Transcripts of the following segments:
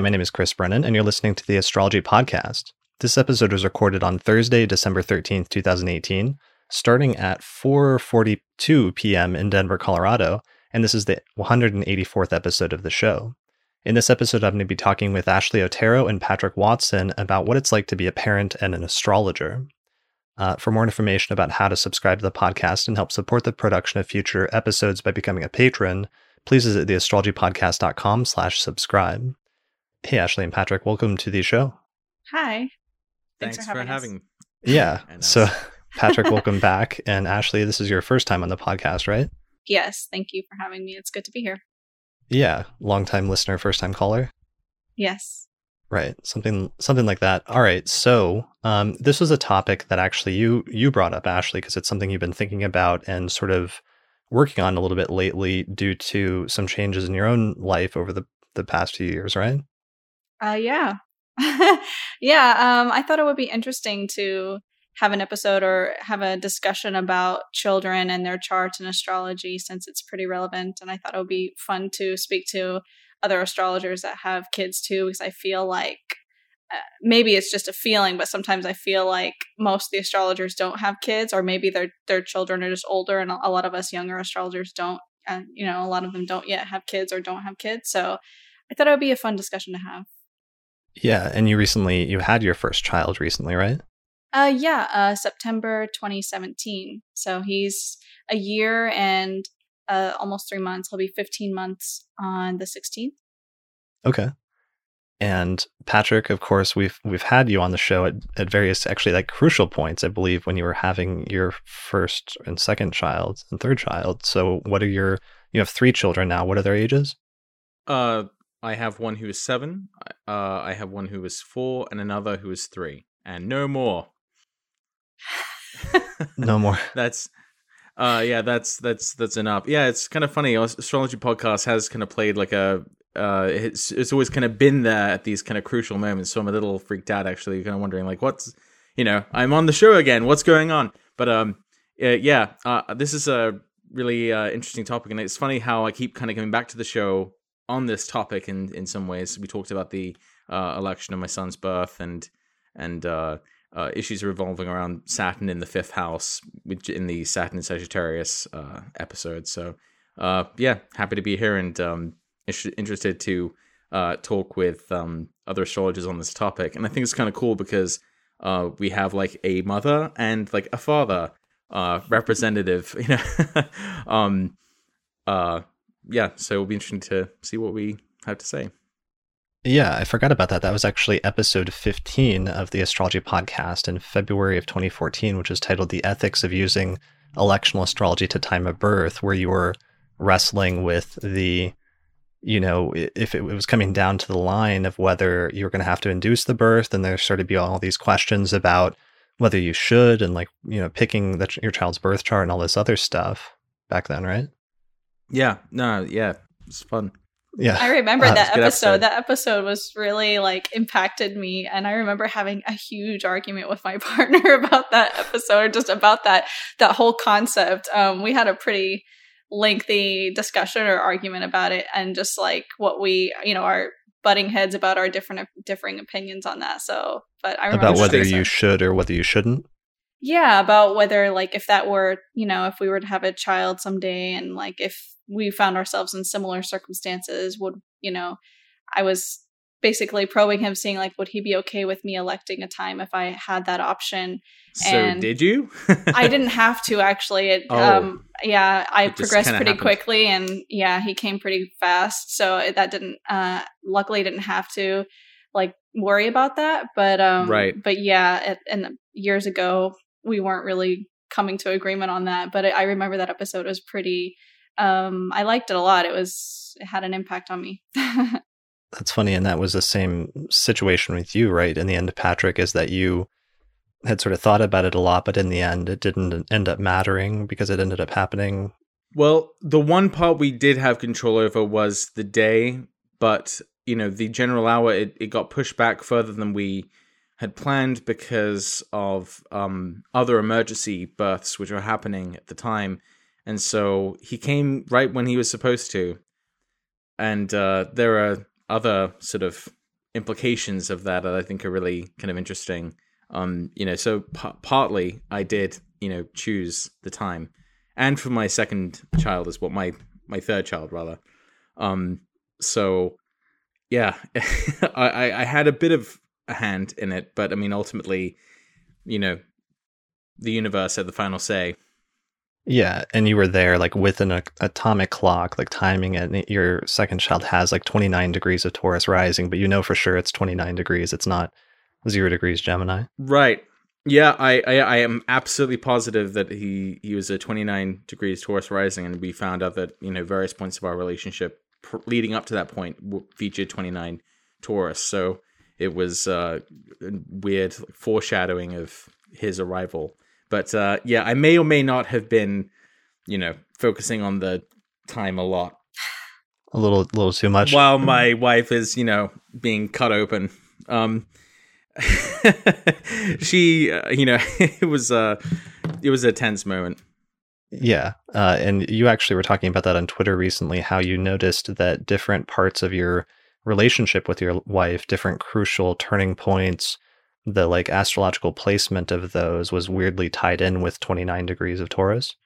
My name is Chris Brennan, and you're listening to the Astrology Podcast. This episode was recorded on Thursday, December 13th, 2018, starting at 4:42 p.m. in Denver, Colorado, and this is the 184th episode of the show. In this episode, I'm going to be talking with Ashley Otero and Patrick Watson about what it's like to be a parent and an astrologer. Uh, for more information about how to subscribe to the podcast and help support the production of future episodes by becoming a patron, please visit theastrologypodcast.com slash subscribe. Hey, Ashley and Patrick, welcome to the show. Hi. Thanks, Thanks for, for having, Yeah. so, Patrick, welcome back. And Ashley, this is your first time on the podcast, right? Yes. Thank you for having me. It's good to be here. Yeah. Long-time listener, first-time caller? Yes. Right. Something something like that. All right. So, um, this was a topic that actually you you brought up, Ashley, because it's something you've been thinking about and sort of working on a little bit lately due to some changes in your own life over the the past few years, right? Uh, yeah, yeah. Um, I thought it would be interesting to have an episode or have a discussion about children and their charts and astrology since it's pretty relevant. And I thought it would be fun to speak to other astrologers that have kids too, because I feel like uh, maybe it's just a feeling, but sometimes I feel like most the astrologers don't have kids, or maybe their their children are just older, and a lot of us younger astrologers don't. And you know, a lot of them don't yet have kids or don't have kids. So I thought it would be a fun discussion to have. Yeah, and you recently you had your first child recently, right? Uh yeah, uh September 2017. So he's a year and uh almost 3 months. He'll be 15 months on the 16th. Okay. And Patrick, of course, we've we've had you on the show at, at various actually like crucial points, I believe, when you were having your first and second child and third child. So what are your you have three children now. What are their ages? Uh I have one who is seven. Uh, I have one who is four, and another who is three, and no more. no more. that's, uh, yeah, that's that's that's enough. Yeah, it's kind of funny. Astrology podcast has kind of played like a. Uh, it's it's always kind of been there at these kind of crucial moments. So I'm a little freaked out, actually, kind of wondering like, what's, you know, I'm on the show again. What's going on? But um, uh, yeah, uh, this is a really uh, interesting topic, and it's funny how I keep kind of coming back to the show on this topic in in some ways. We talked about the uh, election of my son's birth and and uh, uh, issues revolving around Saturn in the fifth house, which in the Saturn and Sagittarius uh, episode. So uh, yeah, happy to be here and um, interested to uh, talk with um, other astrologers on this topic. And I think it's kind of cool because we have like a mother and like a father representative, you know. um, yeah, so it'll be interesting to see what we have to say. Yeah, I forgot about that. That was actually episode 15 of the astrology podcast in February of 2014, which is titled The Ethics of Using Electional Astrology to Time of Birth, where you were wrestling with the, you know, if it was coming down to the line of whether you were going to have to induce the birth, and there started to be all these questions about whether you should, and like, you know, picking the, your child's birth chart and all this other stuff back then, right? Yeah, no, yeah, it's fun. Yeah, I remember uh, that episode. episode. That episode was really like impacted me, and I remember having a huge argument with my partner about that episode, or just about that that whole concept. Um, we had a pretty lengthy discussion or argument about it, and just like what we, you know, our butting heads about our different differing opinions on that. So, but I remember about whether you should or whether you shouldn't. Yeah, about whether like if that were, you know, if we were to have a child someday and like if we found ourselves in similar circumstances, would, you know, I was basically probing him seeing like would he be okay with me electing a time if I had that option. So and did you? I didn't have to actually. It, oh, um yeah, I progressed pretty happened. quickly and yeah, he came pretty fast. So that didn't uh luckily didn't have to like worry about that, but um right. but yeah, it, and years ago we weren't really coming to agreement on that. But I remember that episode was pretty. Um, I liked it a lot. It was it had an impact on me. That's funny, and that was the same situation with you, right? In the end, Patrick, is that you had sort of thought about it a lot, but in the end, it didn't end up mattering because it ended up happening. Well, the one part we did have control over was the day, but you know, the general hour it, it got pushed back further than we had planned because of um, other emergency births which were happening at the time. And so he came right when he was supposed to. And uh, there are other sort of implications of that that I think are really kind of interesting. Um, you know, so p- partly I did, you know, choose the time, and for my second child as well, my my third child rather. Um, so yeah, I, I had a bit of a hand in it, but I mean, ultimately, you know, the universe had the final say. Yeah, and you were there like with an atomic clock, like timing it. Your second child has like 29 degrees of Taurus rising, but you know for sure it's 29 degrees. It's not zero degrees Gemini. Right. Yeah, I, I, I am absolutely positive that he he was a 29 degrees Taurus rising, and we found out that you know various points of our relationship pr- leading up to that point featured 29 Taurus. So it was uh, weird foreshadowing of his arrival. But uh, yeah, I may or may not have been, you know, focusing on the time a lot. A little, little too much. While my wife is, you know, being cut open. Um, she, uh, you know, it was uh, it was a tense moment. Yeah, uh, and you actually were talking about that on Twitter recently. How you noticed that different parts of your relationship with your wife, different crucial turning points, the like astrological placement of those was weirdly tied in with 29 degrees of Taurus.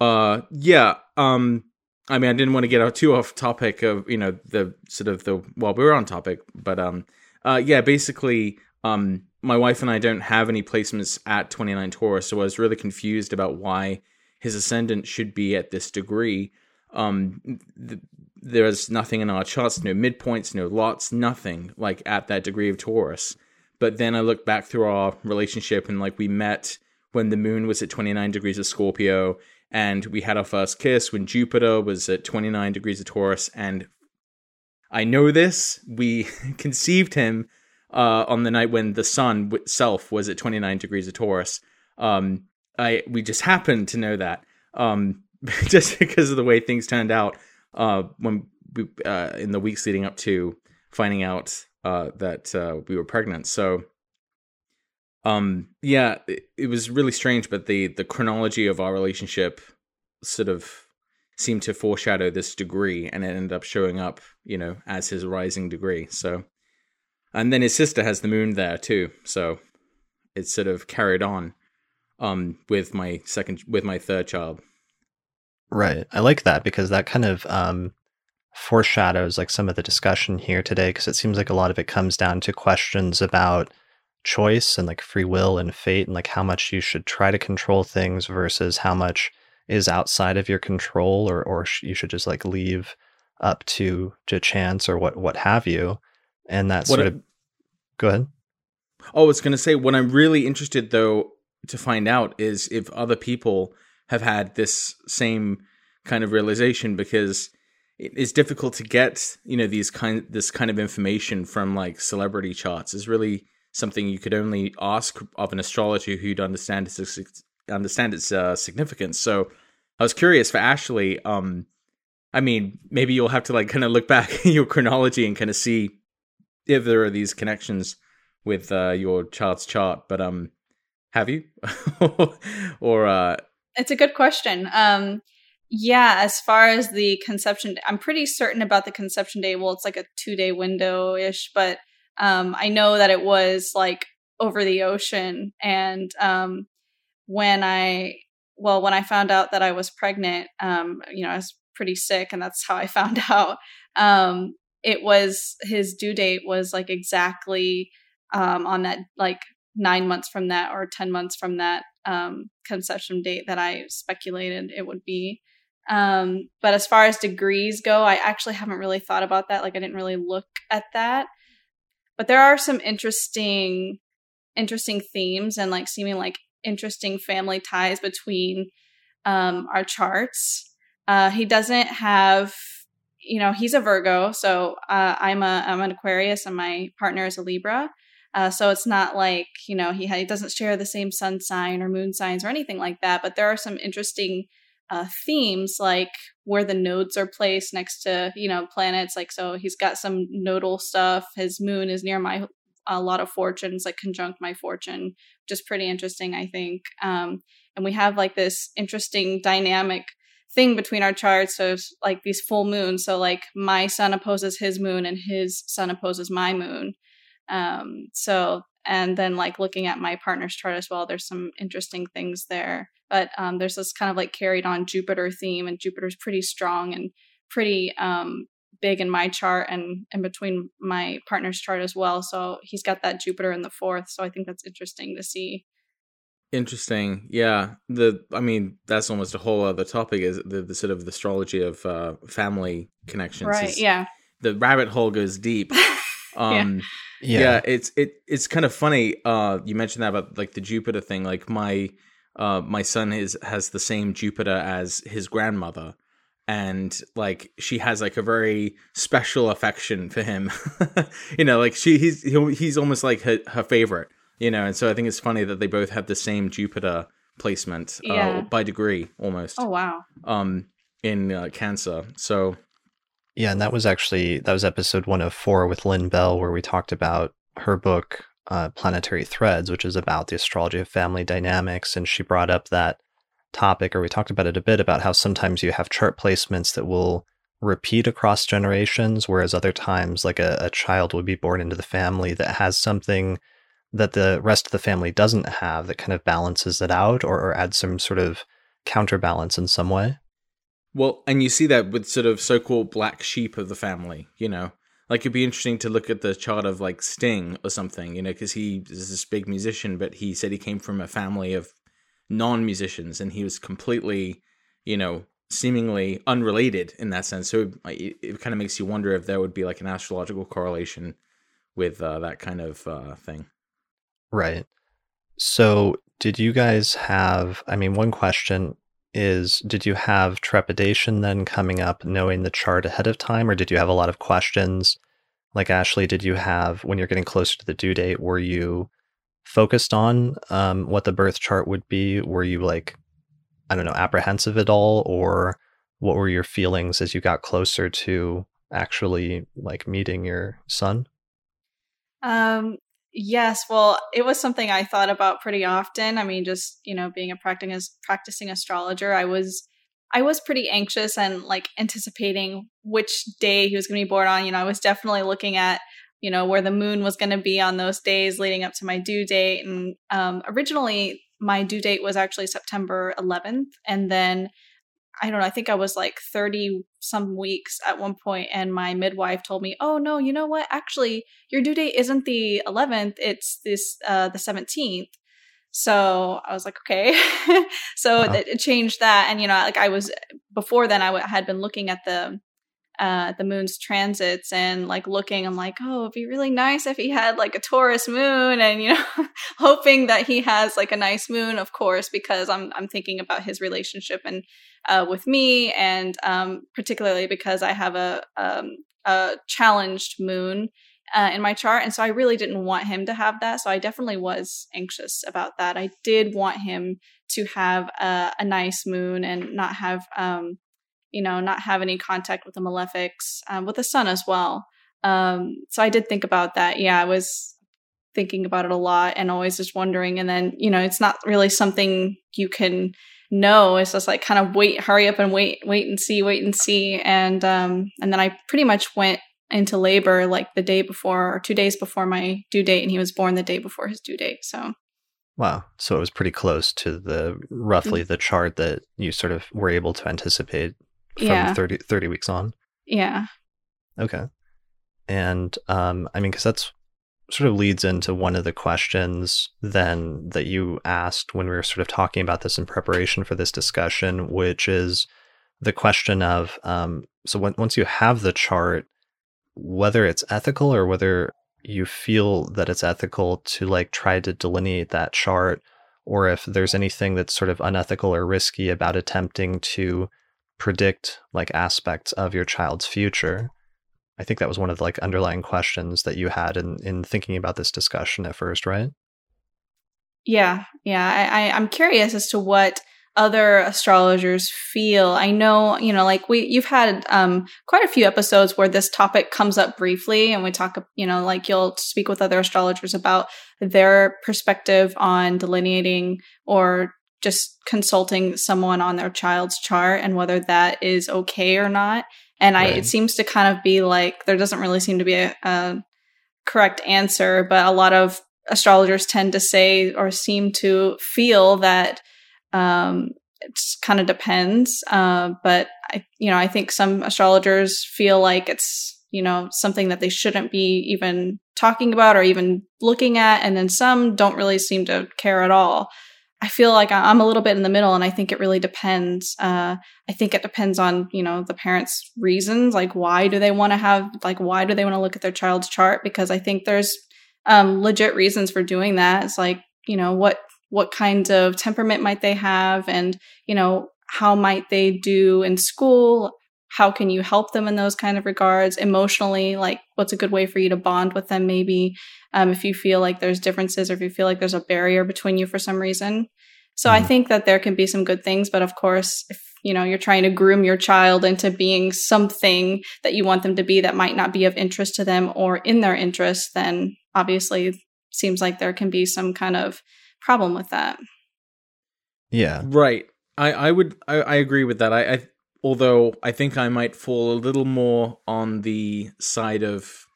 Uh yeah, um I mean I didn't want to get too off topic of, you know, the sort of the well, we were on topic, but um uh yeah, basically um my wife and I don't have any placements at 29 Taurus, so I was really confused about why his ascendant should be at this degree. Um th- there's nothing in our charts, no midpoints, no lots, nothing like at that degree of Taurus. But then I look back through our relationship and like we met when the moon was at 29 degrees of Scorpio and we had our first kiss when Jupiter was at 29 degrees of Taurus. And I know this. We conceived him uh, on the night when the sun itself was at 29 degrees of Taurus. Um, I we just happened to know that um, just because of the way things turned out uh, when we, uh, in the weeks leading up to finding out uh, that uh, we were pregnant. So, um, yeah, it, it, was really strange, but the the chronology of our relationship sort of seemed to foreshadow this degree, and it ended up showing up, you know, as his rising degree. So, and then his sister has the moon there too, so it sort of carried on um with my second with my third child right i like that because that kind of um foreshadows like some of the discussion here today because it seems like a lot of it comes down to questions about choice and like free will and fate and like how much you should try to control things versus how much is outside of your control or or you should just like leave up to to chance or what what have you. And that sort of go ahead. Oh i was going to say what i'm really interested though to find out is if other people have had this same kind of realization because it's difficult to get you know these kind this kind of information from like celebrity charts is really something you could only ask of an astrologer who'd understand its understand its uh, significance. So I was curious for Ashley. Um, I mean, maybe you'll have to like kind of look back your chronology and kind of see if there are these connections with uh, your child's chart. But um, have you? or uh, it's a good question. Um, yeah, as far as the conception, I'm pretty certain about the conception day. Well, it's like a two day window ish, but um, I know that it was like over the ocean. And um, when I, well, when I found out that I was pregnant, um, you know, I was pretty sick, and that's how I found out. Um, it was his due date was like exactly um, on that, like nine months from that or 10 months from that um, conception date that I speculated it would be. Um, but as far as degrees go, I actually haven't really thought about that. Like I didn't really look at that. But there are some interesting interesting themes and like seeming like interesting family ties between um, our charts. Uh, he doesn't have, you know, he's a Virgo, so uh, I'm a I'm an Aquarius, and my partner is a Libra. Uh, so it's not like you know he, ha- he doesn't share the same sun sign or moon signs or anything like that. But there are some interesting uh, themes like where the nodes are placed next to you know planets like so he's got some nodal stuff his moon is near my a lot of fortunes like conjunct my fortune which is pretty interesting i think um, and we have like this interesting dynamic thing between our charts. So it's like these full moons. So like my sun opposes his moon and his sun opposes my moon. Um, so and then like looking at my partner's chart as well, there's some interesting things there. But um, there's this kind of like carried on Jupiter theme, and Jupiter's pretty strong and pretty um, big in my chart and in between my partner's chart as well. So he's got that Jupiter in the fourth. So I think that's interesting to see. Interesting. Yeah. The I mean, that's almost a whole other topic is the, the sort of the astrology of uh, family connections. Right. Is, yeah. The rabbit hole goes deep. Um Yeah. yeah. it's it it's kind of funny uh you mentioned that about like the Jupiter thing like my uh my son is has the same Jupiter as his grandmother and like she has like a very special affection for him you know like she he's he's almost like her, her favorite you know and so i think it's funny that they both have the same jupiter placement uh, Yeah. by degree almost Oh wow. um in uh, cancer so Yeah, and that was actually that was episode one of four with Lynn Bell, where we talked about her book uh, Planetary Threads, which is about the astrology of family dynamics, and she brought up that topic, or we talked about it a bit about how sometimes you have chart placements that will repeat across generations, whereas other times, like a, a child would be born into the family that has something that the rest of the family doesn't have that kind of balances it out or, or adds some sort of counterbalance in some way. Well, and you see that with sort of so-called black sheep of the family, you know. Like it'd be interesting to look at the chart of like Sting or something, you know, because he is this big musician, but he said he came from a family of non-musicians, and he was completely, you know, seemingly unrelated in that sense. So it, it kind of makes you wonder if there would be like an astrological correlation with uh, that kind of uh, thing. Right. So, did you guys have? I mean, one question is Did you have trepidation then coming up knowing the chart ahead of time, or did you have a lot of questions? Like, Ashley, did you have, when you're getting closer to the due date, were you focused on um, what the birth chart would be? Were you like, I don't know, apprehensive at all? Or what were your feelings as you got closer to actually like meeting your son? Um, yes, well, it was something I thought about pretty often. I mean, just you know, being a practicing practicing astrologer, I was I was pretty anxious and like anticipating which day he was going to be born on. You know, I was definitely looking at you know where the moon was going to be on those days leading up to my due date, and um, originally my due date was actually September 11th, and then I don't know, I think I was like 30 some weeks at one point, and my midwife told me, Oh, no, you know what? Actually, your due date isn't the 11th, it's this, uh, the 17th. So I was like, okay. so Wow. it, it changed that. And, you know, like I was, before then, I w- had been looking at the, uh, the moon's transits and like looking, I'm like, oh, it'd be really nice if he had like a Taurus moon, and you know, hoping that he has like a nice moon, of course, because I'm I'm thinking about his relationship and uh, with me, and um, particularly because I have a um, a challenged moon uh, in my chart, and so I really didn't want him to have that. So I definitely was anxious about that. I did want him to have a, a nice moon and not have um, you know, not have any contact with the malefics, um, with the sun as well. Um, so I did think about that. Yeah, I was thinking about it a lot and always just wondering. And then, you know, it's not really something you can know. It's just like kind of wait, hurry up and wait, wait and see, wait and see. And um, and then I pretty much went into labor like the day before or two days before my due date, and he was born the day before his due date. So Wow. So it was pretty close to the roughly the chart that you sort of were able to anticipate from Yeah. 30, 30 weeks on. yeah, Okay. And um, I mean, because that's sort of leads into one of the questions then that you asked when we were sort of talking about this in preparation for this discussion, which is the question of um, so when, once you have the chart, whether it's ethical or whether you feel that it's ethical to like try to delineate that chart, or if there's anything that's sort of unethical or risky about attempting to predict like aspects of your child's future. I think that was one of the like underlying questions that you had in in thinking about this discussion at first, right? Yeah, yeah. I, I, I'm curious as to what other astrologers feel. I know, you know, like we you've had um quite a few episodes where this topic comes up briefly and we talk, you know, like you'll speak with other astrologers about their perspective on delineating or just consulting someone on their child's chart and whether that is okay or not. And I, it seems to kind of be like there doesn't really seem to be a, a correct answer, but a lot of astrologers tend to say or seem to feel that um, it kind of depends. Uh, but I, you know, I think some astrologers feel like it's you know something that they shouldn't be even talking about or even looking at, and then some don't really seem to care at all. I feel like I'm a little bit in the middle, and I think it really depends. Uh, I think it depends on you know the parents' reasons, like why do they want to have, like why do they want to look at their child's chart? Because I think there's um, legit reasons for doing that. It's like you know what what kind of temperament might they have, and you know how might they do in school. How can you help them in those kind of regards emotionally? Like, what's a good way for you to bond with them? Maybe um, if you feel like there's differences or if you feel like there's a barrier between you for some reason. So mm-hmm. I think that there can be some good things, but of course, if you know you're trying to groom your child into being something that you want them to be that might not be of interest to them or in their interest, then obviously seems like there can be some kind of problem with that. Yeah. Right. I, I would I, I agree with that. I, I although I think I might fall a little more on the side of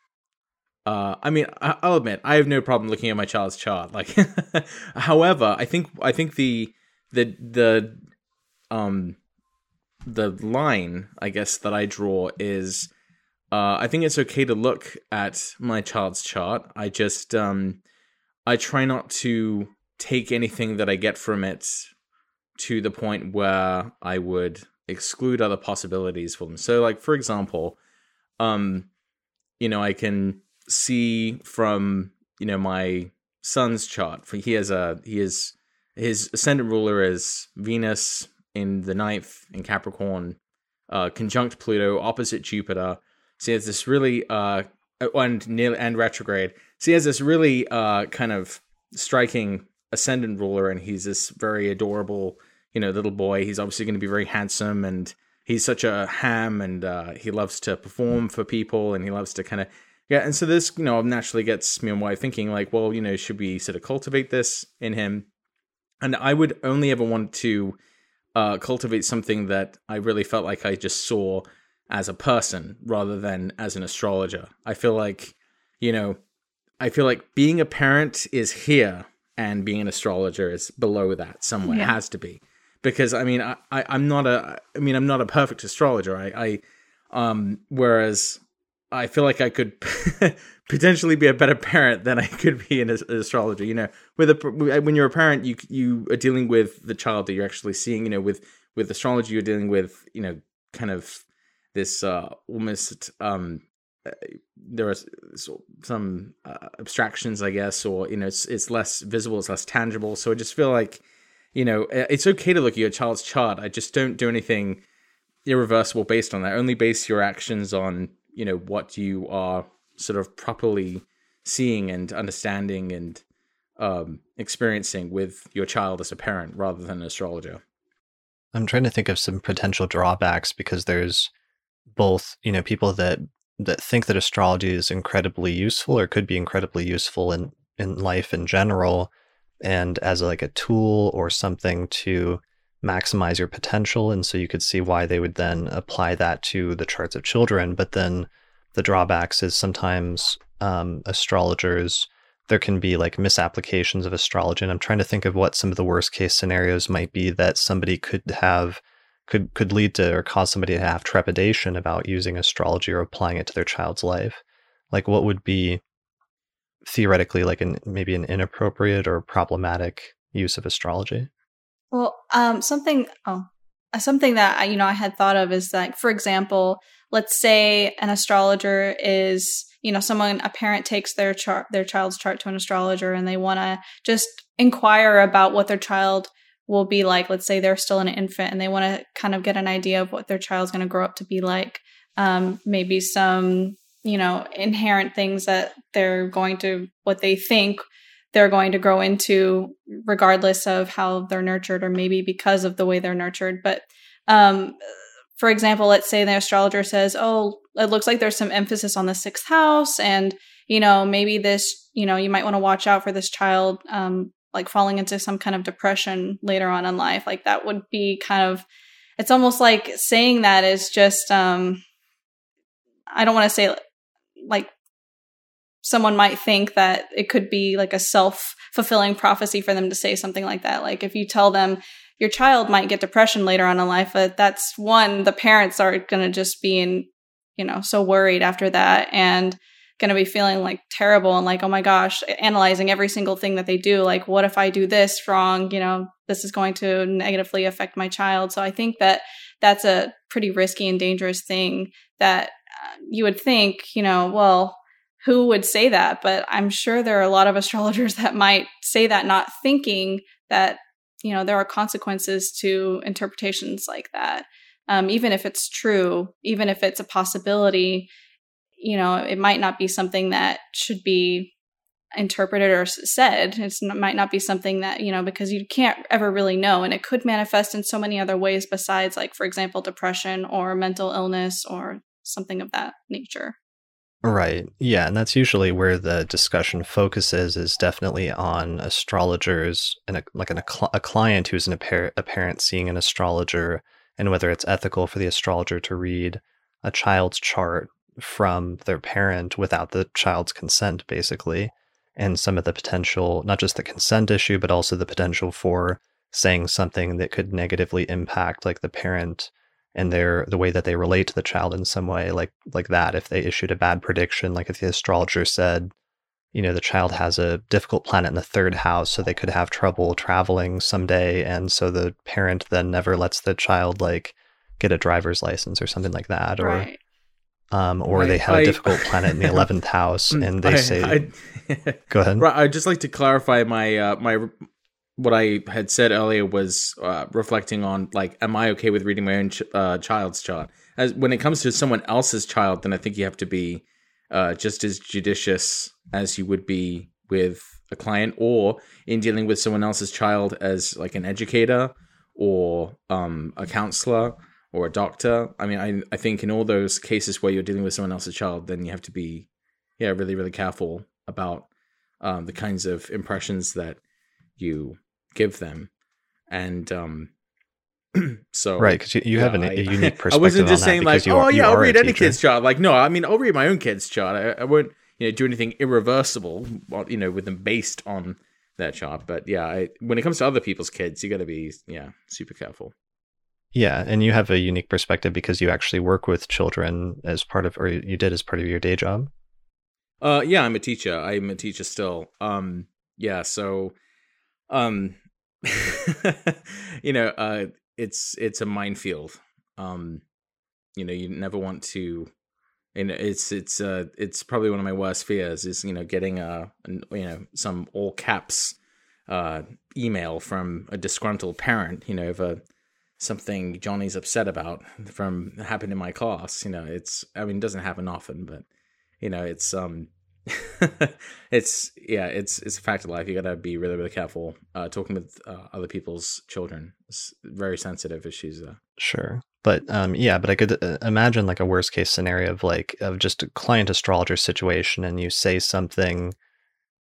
uh, I mean, I, will admit I have no problem looking at my child's chart. Like, however, I think I think the the the um the line I guess that I draw is uh, I think it's okay to look at my child's chart. I just um I try not to take anything that I get from it to the point where I would exclude other possibilities for them. So, like for example, um, you know, I can see from you know my son's chart. For he has a he is his ascendant ruler is Venus in the ninth in Capricorn, uh, conjunct Pluto, opposite Jupiter. So he has this really uh and near and retrograde. So he has this really uh kind of striking ascendant ruler, and he's this very adorable, you know, little boy. He's obviously going to be very handsome, and he's such a ham, and uh, he loves to perform for people, and he loves to kind of yeah, and so this, you know, naturally gets me and wife thinking, like, well, you know, should we sort of cultivate this in him? And I would only ever want to uh, cultivate something that I really felt like I just saw as a person rather than as an astrologer. I feel like, you know, I feel like being a parent is here and being an astrologer is below that somewhere. Yeah. It has to be. Because I mean I, I, am not a I mean I'm not a perfect astrologer. I, I um whereas I feel like I could potentially be a better parent than I could be in an astrologer. You know, with a when you're a parent, you you are dealing with the child that you're actually seeing. You know, with with astrology, you're dealing with you know kind of this uh, almost um, uh, there are some uh, abstractions, I guess, or you know, it's it's less visible, it's less tangible. So I just feel like you know it's okay to look at your child's chart. I just don't do anything irreversible based on that. Only base your actions on you know what you are sort of properly seeing and understanding and um, experiencing with your child as a parent rather than an astrologer. I'm trying to think of some potential drawbacks because there's both, you know, people that that think that astrology is incredibly useful or could be incredibly useful in in life in general and as like a tool or something to maximize your potential. And so you could see why they would then apply that to the charts of children. But then the drawbacks is sometimes um, astrologers, there can be like misapplications of astrology. And I'm trying to think of what some of the worst case scenarios might be that somebody could have could could lead to or cause somebody to have trepidation about using astrology or applying it to their child's life. Like what would be theoretically like an maybe an inappropriate or problematic use of astrology? Well, um, something oh, uh, something that I, you know I had thought of is like, for example, let's say an astrologer is you know someone a parent takes their chart their child's chart to an astrologer and they want to just inquire about what their child will be like let's say they're still an infant and they want to kind of get an idea of what their child's going to grow up to be like um, maybe some you know inherent things that they're going to what they think they're going to grow into regardless of how they're nurtured or maybe because of the way they're nurtured but um, for example let's say the astrologer says oh it looks like there's some emphasis on the sixth house and you know maybe this you know you might want to watch out for this child um, like falling into some kind of depression later on in life. Like that would be kind of it's almost like saying that is just um I don't want to say like someone might think that it could be like a self-fulfilling prophecy for them to say something like that. Like if you tell them your child might get depression later on in life, but that's one the parents are going to just be in, you know, so worried after that and going to be feeling like terrible and like, oh my gosh, analyzing every single thing that they do. Like, what if I do this wrong? You know, this is going to negatively affect my child. So I think that that's a pretty risky and dangerous thing that you would think, you know, well, who would say that? But I'm sure there are a lot of astrologers that might say that, not thinking that, you know, there are consequences to interpretations like that. Um, even if it's true, even if it's a possibility, you know, it might not be something that should be interpreted or said. It might not be something that, you know, because you can't ever really know. And it could manifest in so many other ways besides, like, for example, depression or mental illness or something of that nature. Right. Yeah. And that's usually where the discussion focuses is definitely on astrologers and a, like an, a, cl- a client who's an a parent seeing an astrologer and whether it's ethical for the astrologer to read a child's chart from their parent without the child's consent, basically. And some of the potential, not just the consent issue, but also the potential for saying something that could negatively impact like the parent and their the way that they relate to the child in some way like like that if they issued a bad prediction like if the astrologer said you know the child has a difficult planet in the third house so they could have trouble traveling someday and so the parent then never lets the child like get a driver's license or something like that or right um, or I, they have I, a difficult planet in the eleventh house, mm, and they I, say, "Go ahead." Right, I'd just like to clarify my uh, my what I had said earlier was uh, reflecting on like, am I okay with reading my own ch- uh, child's chart? As when it comes to someone else's child, then I think you have to be uh, just as judicious as you would be with a client, or in dealing with someone else's child as like an educator or um, a counselor or a doctor. I mean, I I think in all those cases where you're dealing with someone else's child, then you have to be, yeah, really really careful about um, the kinds of impressions that you give them, and um, so right because you, you yeah, have an, a unique perspective. I wasn't just saying like, oh are, yeah, I'll read any kid's chart. Like, no, I mean, I'll read my own kid's chart. I, I won't you know do anything irreversible, you know, with them based on that chart. But yeah, I, when it comes to other people's kids, you got to be yeah super careful. Yeah, and you have a unique perspective because you actually work with children as part of, or you did as part of your day job. Uh, yeah, I'm a teacher. I'm a teacher still. Um, yeah, so, um, you know, uh, it's it's a minefield. Um, you know, you never want to. You know, it's it's uh it's probably one of my worst fears is you know getting a, you know some all caps uh email from a disgruntled parent you know of something Johnny's upset about from happened in my class. You know, it's I mean, it doesn't happen often, but you know, it's um it's yeah, it's it's a fact of life. You got to be really really careful uh, talking with uh, other people's children. It's very sensitive issues. Uh. Sure, but um, yeah, but I could uh, imagine like a worst case scenario of like of just a client astrologer situation, and you say something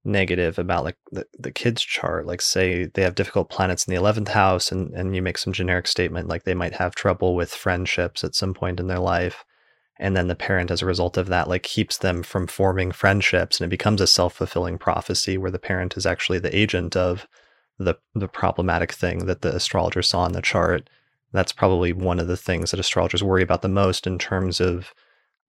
negative about like the, the kids chart like say they have difficult planets in the 11th house and, and you make some generic statement like they might have trouble with friendships at some point in their life and then the parent as a result of that like keeps them from forming friendships and it becomes a self-fulfilling prophecy where the parent is actually the agent of the the problematic thing that the astrologer saw in the chart that's probably one of the things that astrologers worry about the most in terms of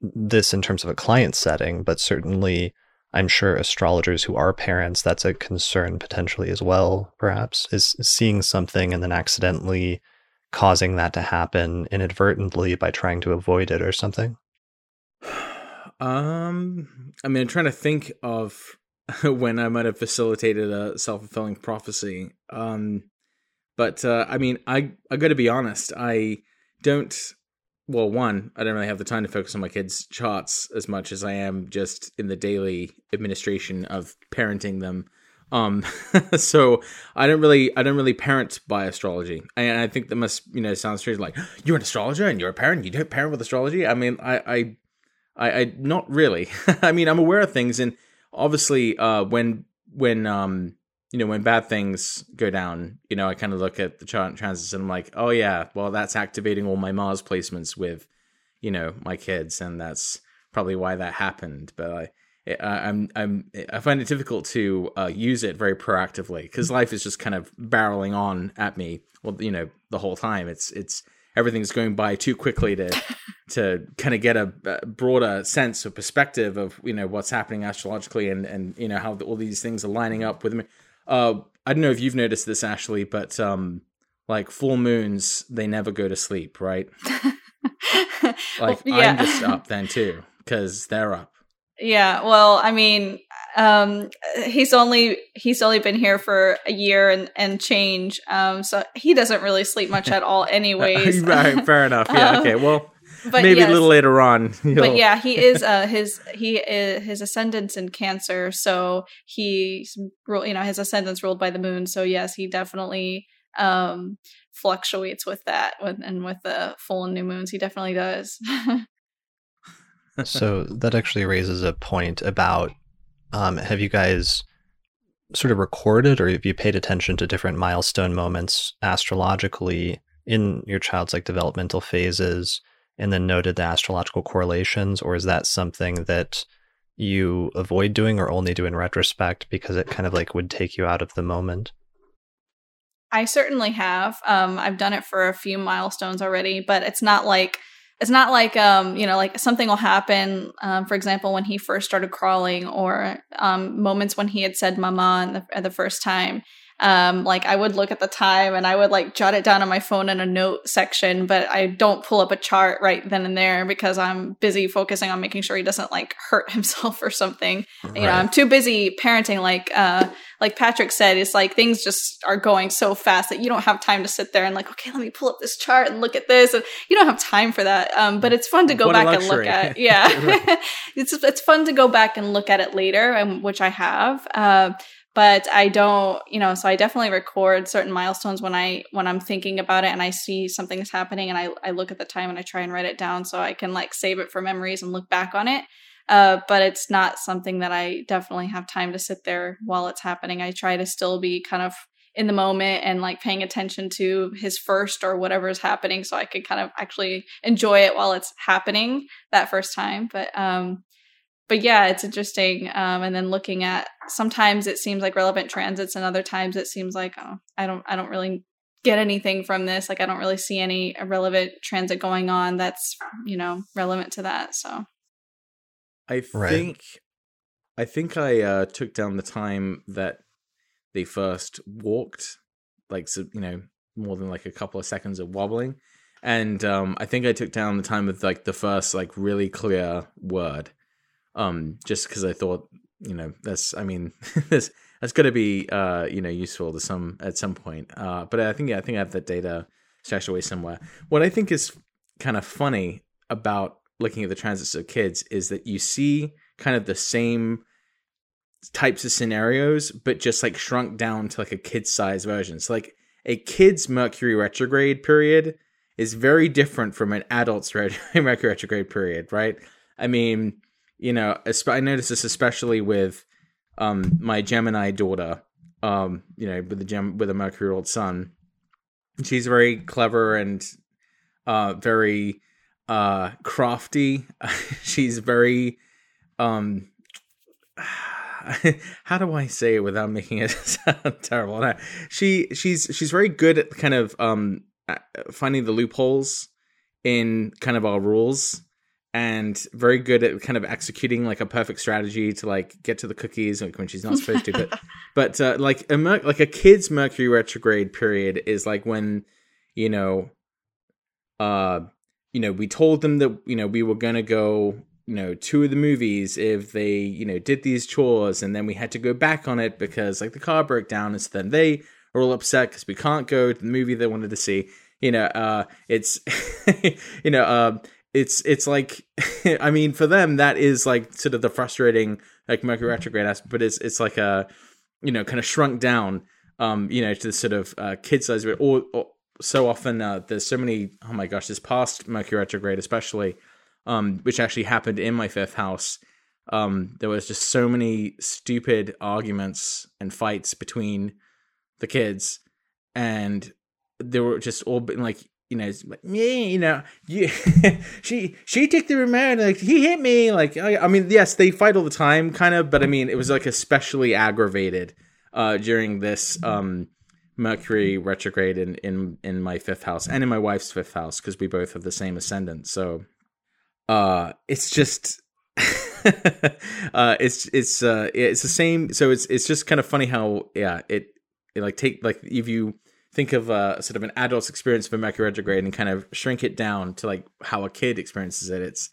this in terms of a client setting but certainly I'm sure astrologers who are parents, that's a concern potentially as well, perhaps, is seeing something and then accidentally causing that to happen inadvertently by trying to avoid it or something? Um, I mean, I'm trying to think of when I might have facilitated a self fulfilling prophecy. Um, but uh, I mean, I I got to be honest. I don't well, one, I don't really have the time to focus on my kids' charts as much as I am just in the daily administration of parenting them. Um, so I don't really, I don't really parent by astrology, and I think that must, you know, sound strange. Like you're an astrologer and you're a parent, you don't parent with astrology. I mean, I, I, I, I not really. I mean, I'm aware of things, and obviously, uh, when when um you know, when bad things go down, you know, I kind of look at the chart transits and I'm like, oh yeah, well that's activating all my Mars placements with, you know, my kids, and that's probably why that happened. But I, I'm I'm I find it difficult to uh, use it very proactively because life is just kind of barreling on at me. Well, you know, the whole time it's it's everything's going by too quickly to to kind of get a, a, broader sense or perspective of you know what's happening astrologically and and you know how all these things are lining up with me. Uh, I don't know if you've noticed this, Ashley, but um, like full moons, they never go to sleep, right? like well, yeah. I'm just up then too because they're up. Yeah, well, I mean, um, he's only he's only been here for a year and and change, um, so he doesn't really sleep much at all, anyways. right, fair enough. Yeah, okay. Well, but maybe yes. a little later on. But yeah, he is uh his he is his ascendant's in Cancer, so he's you know his ascendant's ruled by the moon. So yes, he definitely um fluctuates with that with and with the full and new moons. He definitely does. so that actually raises a point about um, have you guys sort of recorded or have you paid attention to different milestone moments astrologically in your child's like developmental phases and then noted the astrological correlations? Or is that something that you avoid doing or only do in retrospect because it kind of like would take you out of the moment? I certainly have. Um, i've done it for a few milestones already but it's not like it's not like um you know like something will happen um, for example when he first started crawling or um, moments when he had said mama the, the first time um, like I would look at the time and I would like jot it down on my phone in a note section, but I don't pull up a chart right then and there because I'm busy focusing on making sure he doesn't like hurt himself or something. Right. You know, I'm too busy parenting. Like, uh, like Patrick said, it's like things just are going so fast that you don't have time to sit there and like, okay, let me pull up this chart and look at this. And you don't have time for that. Um, but it's fun to go what back and look at. Yeah, it's it's fun to go back and look at it later, and which I have. Uh, but I don't, you know, so I definitely record certain milestones when I when I'm thinking about it and I see something is happening and I I look at the time and I try and write it down so I can like save it for memories and look back on it. Uh, but it's not something that I definitely have time to sit there while it's happening. I try to still be kind of in the moment and like paying attention to his first or whatever is happening so I could kind of actually enjoy it while it's happening that first time. But um but yeah, it's interesting. Um, and then looking at sometimes it seems like relevant transits, and other times it seems like oh, I don't I don't really get anything from this. Like I don't really see any relevant transit going on that's you know relevant to that. So I think right. I think I uh, took down the time that they first walked, like so, you know more than like a couple of seconds of wobbling, and um, I think I took down the time of like the first like really clear word um, just because I thought, you know, that's, I mean, this that's going to be, uh, you know, useful to some at some point. Uh, but I think, yeah, I think I have that data stashed away somewhere. What I think is kind of funny about looking at the transits of kids is that you see kind of the same types of scenarios, but just like shrunk down to like a kid size version. So like a kid's Mercury retrograde period is very different from an adult's Mercury retrograde period, right? I mean, you know, I noticed this especially with um, my Gemini daughter, um, you know, with the gem with a Mercury ruled sun. She's very clever and uh, very uh, crafty. She's very um, how do I say it without making it sound terrible? She she's she's very good at kind of um, finding the loopholes in kind of our rules and very good at kind of executing like a perfect strategy to like get to the cookies like when she's not supposed to but but uh, like a mer- like a kid's mercury retrograde period is like when you know uh you know we told them that you know we were going to go you know two of the movies if they you know did these chores and then we had to go back on it because like the car broke down and so then they are all upset because we can't go to the movie they wanted to see. You know uh it's you know uh it's it's like I mean for them that is like sort of the frustrating like Mercury retrograde aspect, but it's it's like a you know kind of shrunk down um you know to the sort of uh, kid size. But or, or so often uh, there's so many oh my gosh this past Mercury retrograde especially um which actually happened in my fifth house um, there was just so many stupid arguments and fights between the kids, and they were just all been like, you know, like me, you know, you, she she took the remote, like he hit me, like I, mean, yes, they fight all the time, kind of, but I mean, it was like especially aggravated uh, during this um, Mercury retrograde in in in my fifth house and in my wife's fifth house because we both have the same ascendant, so uh, it's just. uh, it's it's uh, it's the same. So it's it's just kind of funny how yeah it, it like take like if you think of uh, sort of an adult's experience of a Mercury retrograde and kind of shrink it down to like how a kid experiences it. It's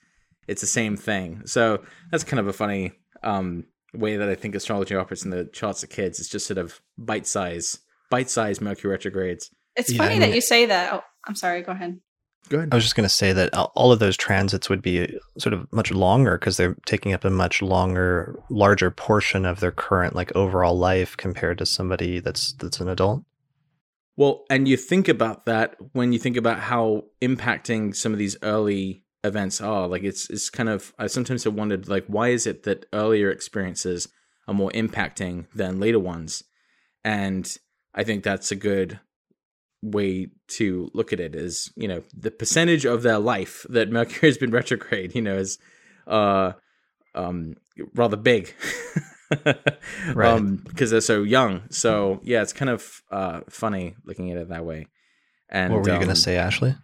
it's the same thing. So that's kind of a funny um, way that I think astrology operates in the charts of kids. It's just sort of bite size, bite size Mercury retrogrades. It's funny I that you say that. Oh, I'm sorry. Go ahead. Go ahead. I was just going to say that all of those transits would be sort of much longer because they're taking up a much longer, larger portion of their current like overall life compared to somebody that's that's an adult. Well, and you think about that when you think about how impacting some of these early events are. Like it's it's kind of I sometimes have wondered like why is it that earlier experiences are more impacting than later ones? And I think that's a good way to look at it is, you know, the percentage of their life that Mercury has been retrograde, you know, is uh um rather big. Right. Um because they're so young. So yeah, it's kind of uh funny looking at it that way. And what were you um, going to say, Ashley?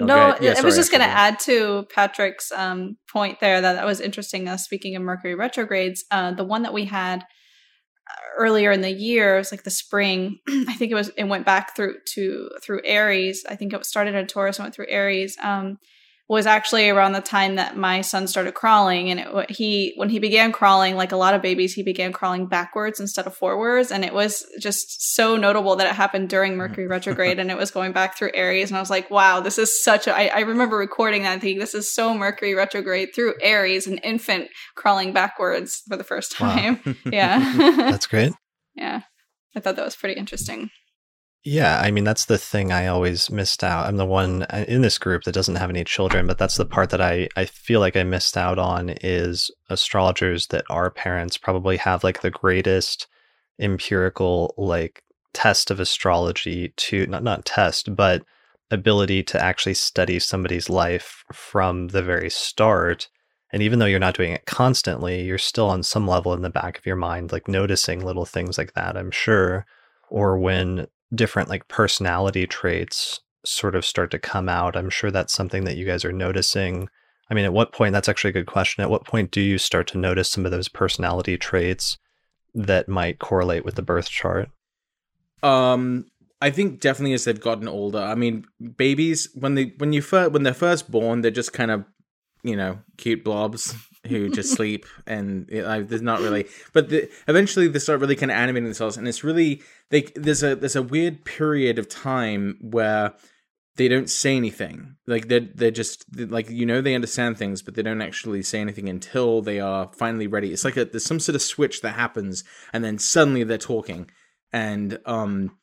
oh, no, go ahead. Yeah, I was just going to add to Patrick's um, point there that that was interesting. Uh, speaking of Mercury retrogrades, uh, the one that we had uh, earlier in the year, it was like the spring. I think it was it went back through to through Aries. I think it started in Taurus and went through Aries. Um, was actually around the time that my son started crawling, and it, he when he began crawling, like a lot of babies, he began crawling backwards instead of forwards, and it was just so notable that it happened during mm-hmm. Mercury retrograde, and it was going back through Aries, and I was like, wow, this is such a. I, I remember recording that and thinking this is so Mercury retrograde through Aries, an infant crawling backwards for the first Wow. time. Yeah, That's great. yeah, I thought that was pretty interesting. Yeah, I mean that's the thing I always missed out. I'm the one uh, in this group that doesn't have any children, but that's the part that I I feel like I missed out on is astrologers that are parents probably have like the greatest empirical like test of astrology to not not test, but ability to actually study somebody's life from the very start. And even though you're not doing it constantly, you're still on some level in the back of your mind like noticing little things like that, I'm sure. Or when different like personality traits sort of start to come out. I'm sure that's something that you guys are noticing. I mean, at what point, that's actually a good question. At what point do you start to notice some of those personality traits that might correlate with the birth chart? Um, I think definitely as they've gotten older. I mean, babies when they when you first when they're first born, they're just kind of you know cute blobs who just sleep and you know, there's not really. But the, eventually they start really kind of animating themselves, and it's really they there's a there's a weird period of time where they don't say anything. Like they're they're just like you know they understand things, but they don't actually say anything until they are finally ready. It's like a, there's some sort of switch that happens, and then suddenly they're talking, and um,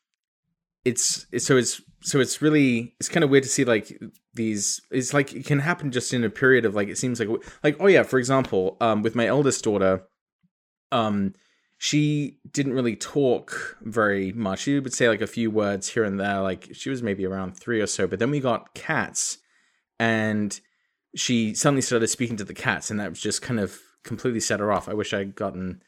it's, it's so it's so it's really it's kind of weird to see like these. It's like it can happen just in a period of like it seems like like oh yeah, for example, um, with my eldest daughter, um, she didn't really talk very much. She would say like a few words here and there. Like she was maybe around three or so. But then we got cats, and she suddenly started speaking to the cats, and that was just kind of completely set her off. I wish I'd gotten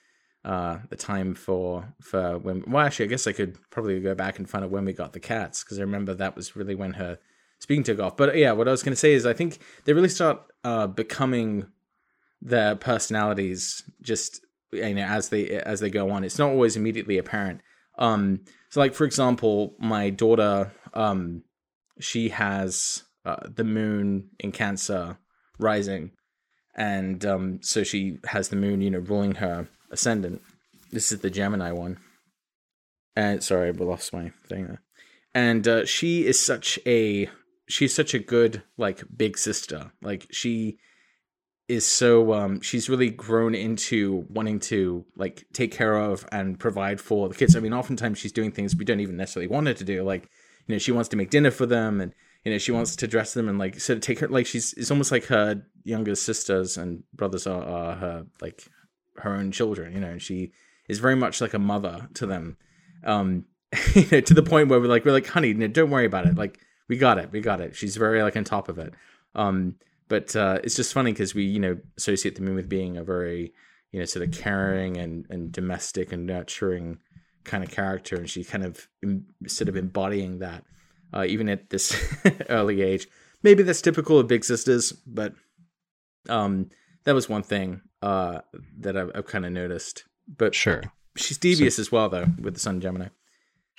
uh, the time for for when. Well, actually, I guess I could probably go back and find out when we got the cats because I remember that was really when her speaking took off. But yeah, what I was going to say is I think they really start uh, becoming their personalities just you know as they as they go on it's not always immediately apparent um so like for example my daughter um she has uh, the moon in cancer rising and um so she has the moon you know ruling her ascendant this is the gemini one and sorry i lost my thing there and uh, she is such a she's such a good like big sister like she is so um she's really grown into wanting to like take care of and provide for the kids. I mean, oftentimes she's doing things we don't even necessarily want her to do. Like, you know, she wants to make dinner for them and you know she wants to dress them and like sort of take her like she's it's almost like her younger sisters and brothers are, are her like her own children you know and she is very much like a mother to them. Um you know to the point where we're like we're like honey no, don't worry about it. Like we got it we got it. She's very like on top of it. Um but uh it's just funny because we you know associate the moon with being a very you know sort of caring and and domestic and nurturing kind of character and she kind of sort of embodying that uh, even at this early age. Maybe that's typical of big sisters, but um, that was one thing uh, that I've, I've kind of noticed. But sure, she's devious so, as well, though, with the Sun Gemini.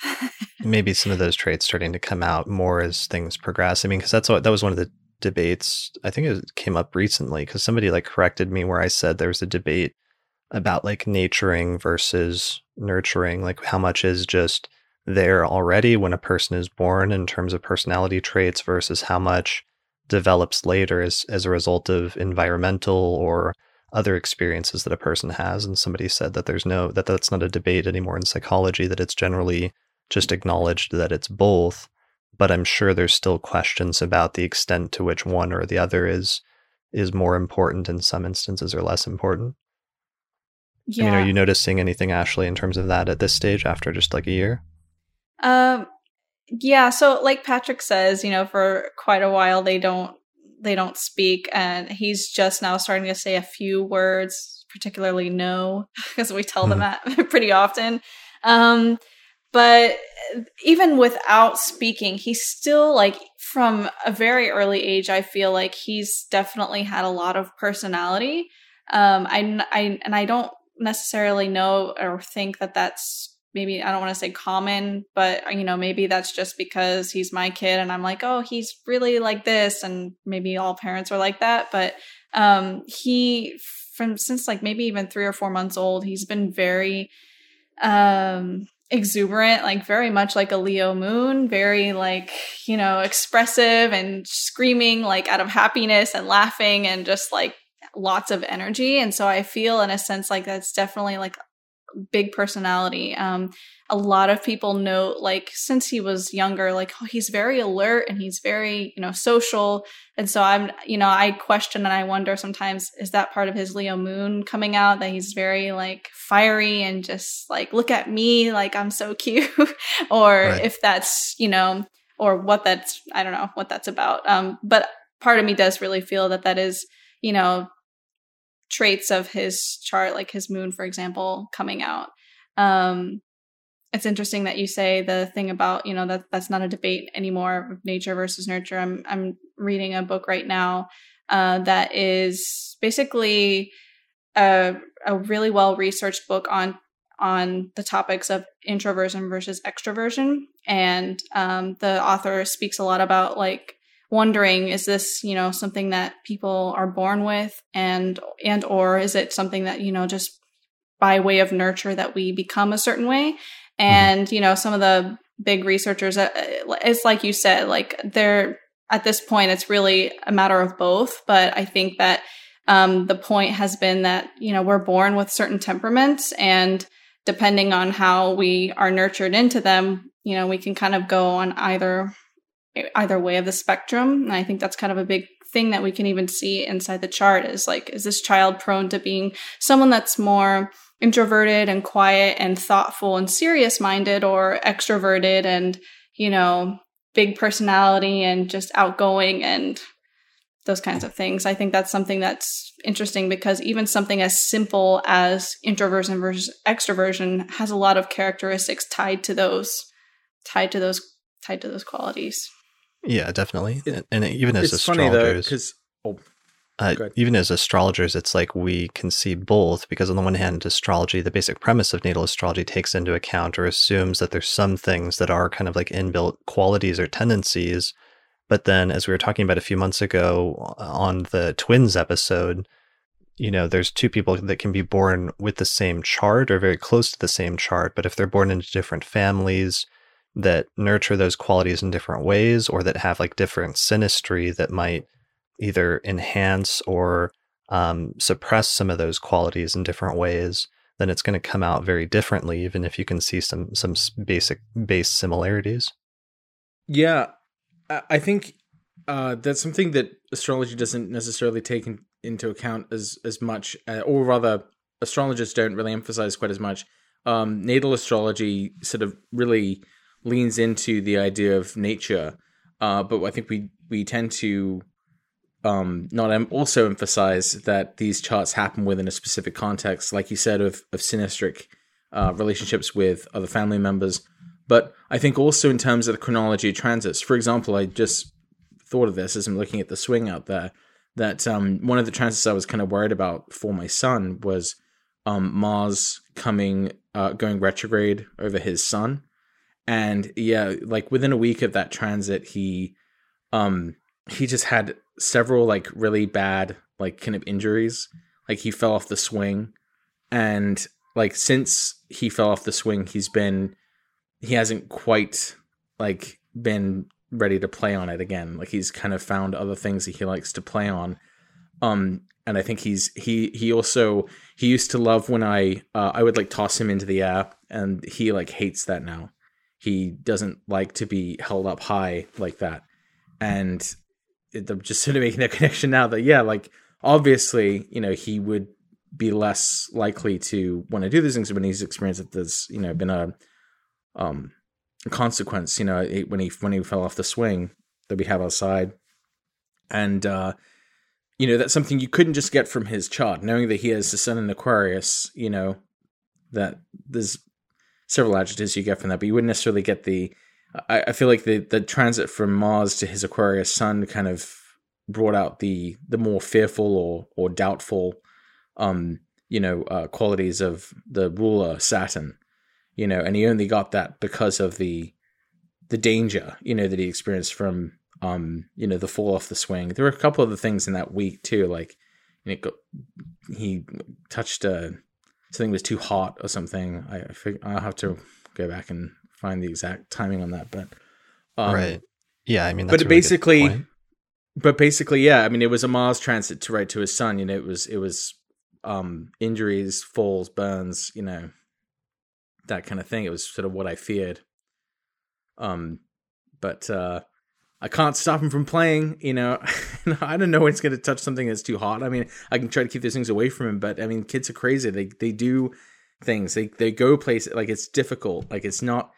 maybe some of those traits starting to come out more as things progress. I mean, because that's what that was one of the debates. I think it came up recently because somebody like corrected me where I said there was a debate about like naturing versus nurturing, like how much is just there already when a person is born in terms of personality traits versus how much develops later as, as a result of environmental or other experiences that a person has and somebody said that there's no that that's not a debate anymore in psychology that it's generally just acknowledged that it's both but i'm sure there's still questions about the extent to which one or the other is is more important in some instances or less important yeah. I mean, are you noticing anything ashley in terms of that at this stage after just like a year um, yeah. So, like Patrick says, you know, for quite a while they don't they don't speak, and he's just now starting to say a few words, particularly no, because we tell them mm-hmm. that pretty often. Um, but even without speaking, he's still like from a very early age. I feel like he's definitely had a lot of personality. Um, I, I and I don't necessarily know or think that that's maybe I don't want to say common, but you know, maybe that's just because he's my kid and I'm like, "Oh, he's really like this." And maybe all parents are like that, but um he from since like maybe even 3 or 4 months old, he's been very um exuberant, like very much like a Leo moon, very like, you know, expressive and screaming like out of happiness and laughing and just like lots of energy. And so I feel in a sense like that's definitely like big personality. Um, a lot of people note, like, since he was younger, like, oh, he's very alert and he's very, you know, social. And so I'm, you know, I question and I wonder sometimes, is that part of his Leo moon coming out that he's very, like, fiery and just, like, look at me, like, I'm so cute? or right. if that's, you know, or what that's, I don't know what that's about. Um, but part of me does really feel that that is, you know, traits of his chart, like his moon, for example, coming out. Um, it's interesting that you say the thing about you know that that's not a debate anymore nature versus nurture. I'm I'm reading a book right now uh, that is basically a, a really well researched book on on the topics of introversion versus extroversion, and um, the author speaks a lot about like wondering is this you know something that people are born with? And and or is it something that you know just by way of nurture that we become a certain way? Mm-hmm. and you know some of the big researchers uh, it's like you said like they're at this point it's really a matter of both. But i think that um, the point has been that you know we're born with certain temperaments. And depending on how we are nurtured into them you know we can kind of go on either either way of the spectrum. And I think that's kind of a big thing that we can even see inside the chart is like, is this child prone to being someone that's more introverted and quiet and thoughtful and serious minded or extroverted and, you know, big personality and just outgoing and those kinds of things. I think that's something that's interesting because even something as simple as introversion versus extroversion has a lot of characteristics tied to those tied to those tied to those qualities. Yeah, definitely. It, and even as astrologers, because oh, uh, even as astrologers, it's like we can see both because on the one hand, astrology, the basic premise of natal astrology takes into account or assumes that there's some things that are kind of like inbuilt qualities or tendencies. But then, as we were talking about a few months ago on the twins episode, you know, there's two people that can be born with the same chart or very close to the same chart, but if they're born into different families, that nurture those qualities in different ways or that have like different synastry that might either enhance or um, suppress some of those qualities in different ways then it's going to come out very differently even if you can see some some basic base similarities yeah i think uh, that's something that astrology doesn't necessarily take in, into account as as much, uh, or rather, astrologers don't really emphasize quite as much. Um, natal astrology sort of really leans into the idea of nature, uh, but I think we we tend to um, not em- also emphasize that these charts happen within a specific context, like you said, of of synastric uh, relationships with other family members. But I think also in terms of the chronology of transits. For example, I just thought of this as I'm looking at the swing out there. That um, one of the transits I was kind of worried about for my son was um, Mars coming, uh, going retrograde over his sun, and yeah, like within a week of that transit, he, um, he just had several like really bad like kind of injuries. Like he fell off the swing, and like since he fell off the swing, he's been he hasn't quite like been ready to play on it again. Like he's kind of found other things that he likes to play on. Um, and I think he's he he also he used to love when I uh, I would like toss him into the air, and he like hates that now. He doesn't like to be held up high like that, and it, I'm just sort of making that connection now that yeah, like obviously you know he would be less likely to want to do these things when he's experienced that there's you know been a um consequence you know when he when he fell off the swing that we have outside. And uh you know that's something you couldn't just get from his chart knowing that he has the sun in aquarius you know that there's several adjectives you get from that but you wouldn't necessarily get the i, I feel like the the transit from mars to his aquarius sun kind of brought out the the more fearful or or doubtful um you know uh, qualities of the ruler saturn you know, and he only got that because of the the danger, you know, that he experienced from um, you know, the fall off the swing. There were a couple of the things in that week too, like you know, he touched a something was too hot or something. I, I fig- I'll have to go back and find the exact timing on that, but um, right, yeah, I mean, but really basically, but basically, yeah, I mean, it was a Mars transit to right to his sun. You know, it was it was um injuries, falls, burns, you know, that kind of thing. It was sort of what I feared. Um, but uh, I can't stop him from playing. You know, I don't know when he's going to touch something that's too hot. I mean, I can try to keep those things away from him, but I mean, kids are crazy. They they do things. They they go places like it's difficult. Like it's not.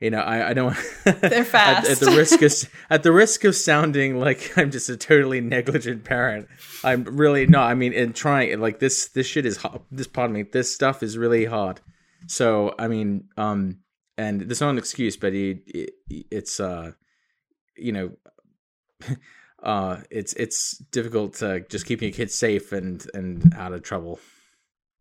You know, I, I don't. They're fast. at, at, the risk of at the risk of sounding like I'm just a totally negligent parent, I'm really not. I mean, in trying like this, this shit is hot. This, pardon me, this stuff is really hard. So I mean, um, and there's not an excuse, but it it's uh, you know, uh, it's it's difficult to just keeping your kids safe and and out of trouble.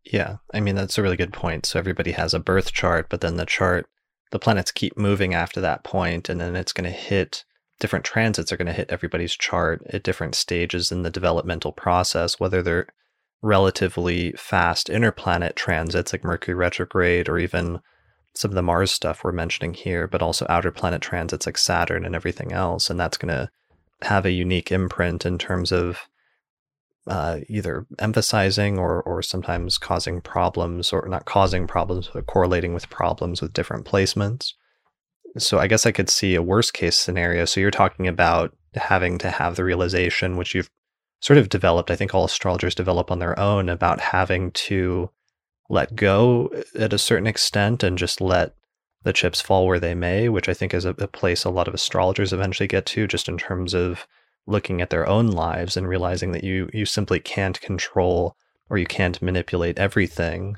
Yeah, I mean that's a really good point. So everybody has a birth chart, but then the chart, the planets keep moving after that point, and then it's going to hit different transits are going to hit everybody's chart at different stages in the developmental process, whether they're relatively fast inner planet transits like Mercury retrograde or even some of the Mars stuff we're mentioning here, but also outer planet transits like Saturn and everything else. And that's going to have a unique imprint in terms of uh, either emphasizing or, or sometimes causing problems, or not causing problems, but correlating with problems with different placements. So I guess I could see a worst case scenario. So you're talking about having to have the realization, which you've sort of developed, I think all astrologers develop on their own about having to let go at a certain extent and just let the chips fall where they may, which I think is a, a, place a lot of astrologers eventually get to, just in terms of looking at their own lives and realizing that you you simply can't control or you can't manipulate everything.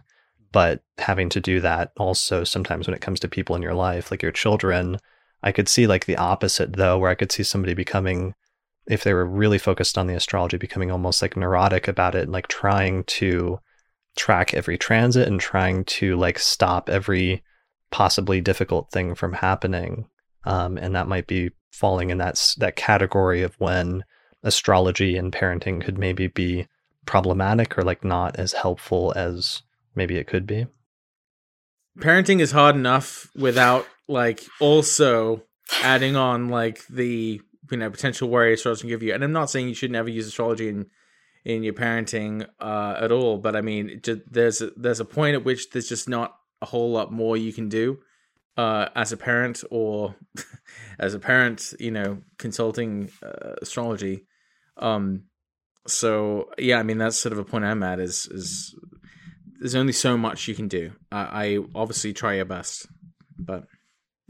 But having to do that also sometimes when it comes to people in your life, like your children, I could see like the opposite though, where I could see somebody becoming if they were really focused on the astrology, becoming almost like neurotic about it and like trying to track every transit and trying to like stop every possibly difficult thing from happening. Um, and that might be falling in that that category of when astrology and parenting could maybe be problematic or like not as helpful as maybe it could be. Parenting is hard enough without like also adding on like the you know potential worry astrology can give you. And I'm not saying you should never use astrology in in your parenting uh, at all, but I mean, just, there's a, there's a point at which there's just not a whole lot more you can do. uh, as a parent or as a parent, you know, consulting uh, astrology. Um, so yeah, I mean that's sort of a point I'm at is is there's only so much you can do. I, I obviously try your best, but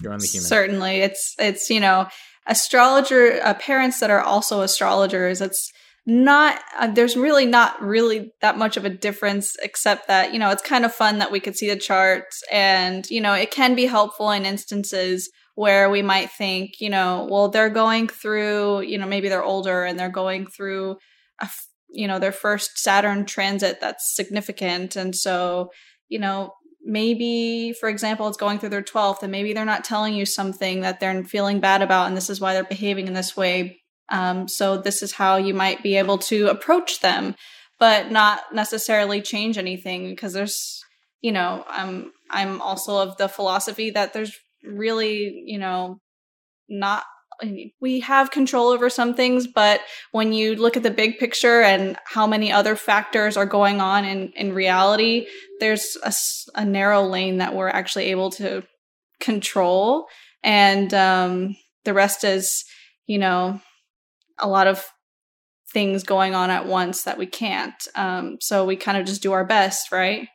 you're only human. Certainly, it's it's you know astrologer uh, parents that are also astrologers. It's not uh, there's really not really that much of a difference except that you know it's kind of fun that we could see the charts and you know it can be helpful in instances where we might think you know well they're going through you know maybe they're older and they're going through a, you know their first saturn transit that's significant. And so you know maybe for example it's going through their 12th and maybe they're not telling you something that they're feeling bad about and this is why they're behaving in this way um, so this is how you might be able to approach them, but not necessarily change anything because there's, you know, I'm I'm also of the philosophy that there's really, you know, not we have control over some things, but when you look at the big picture and how many other factors are going on in, in reality, there's a, a narrow lane that we're actually able to control. And um, the rest is, you know, a lot of things going on at once that we can't. Um, so we kind of just do our best, right?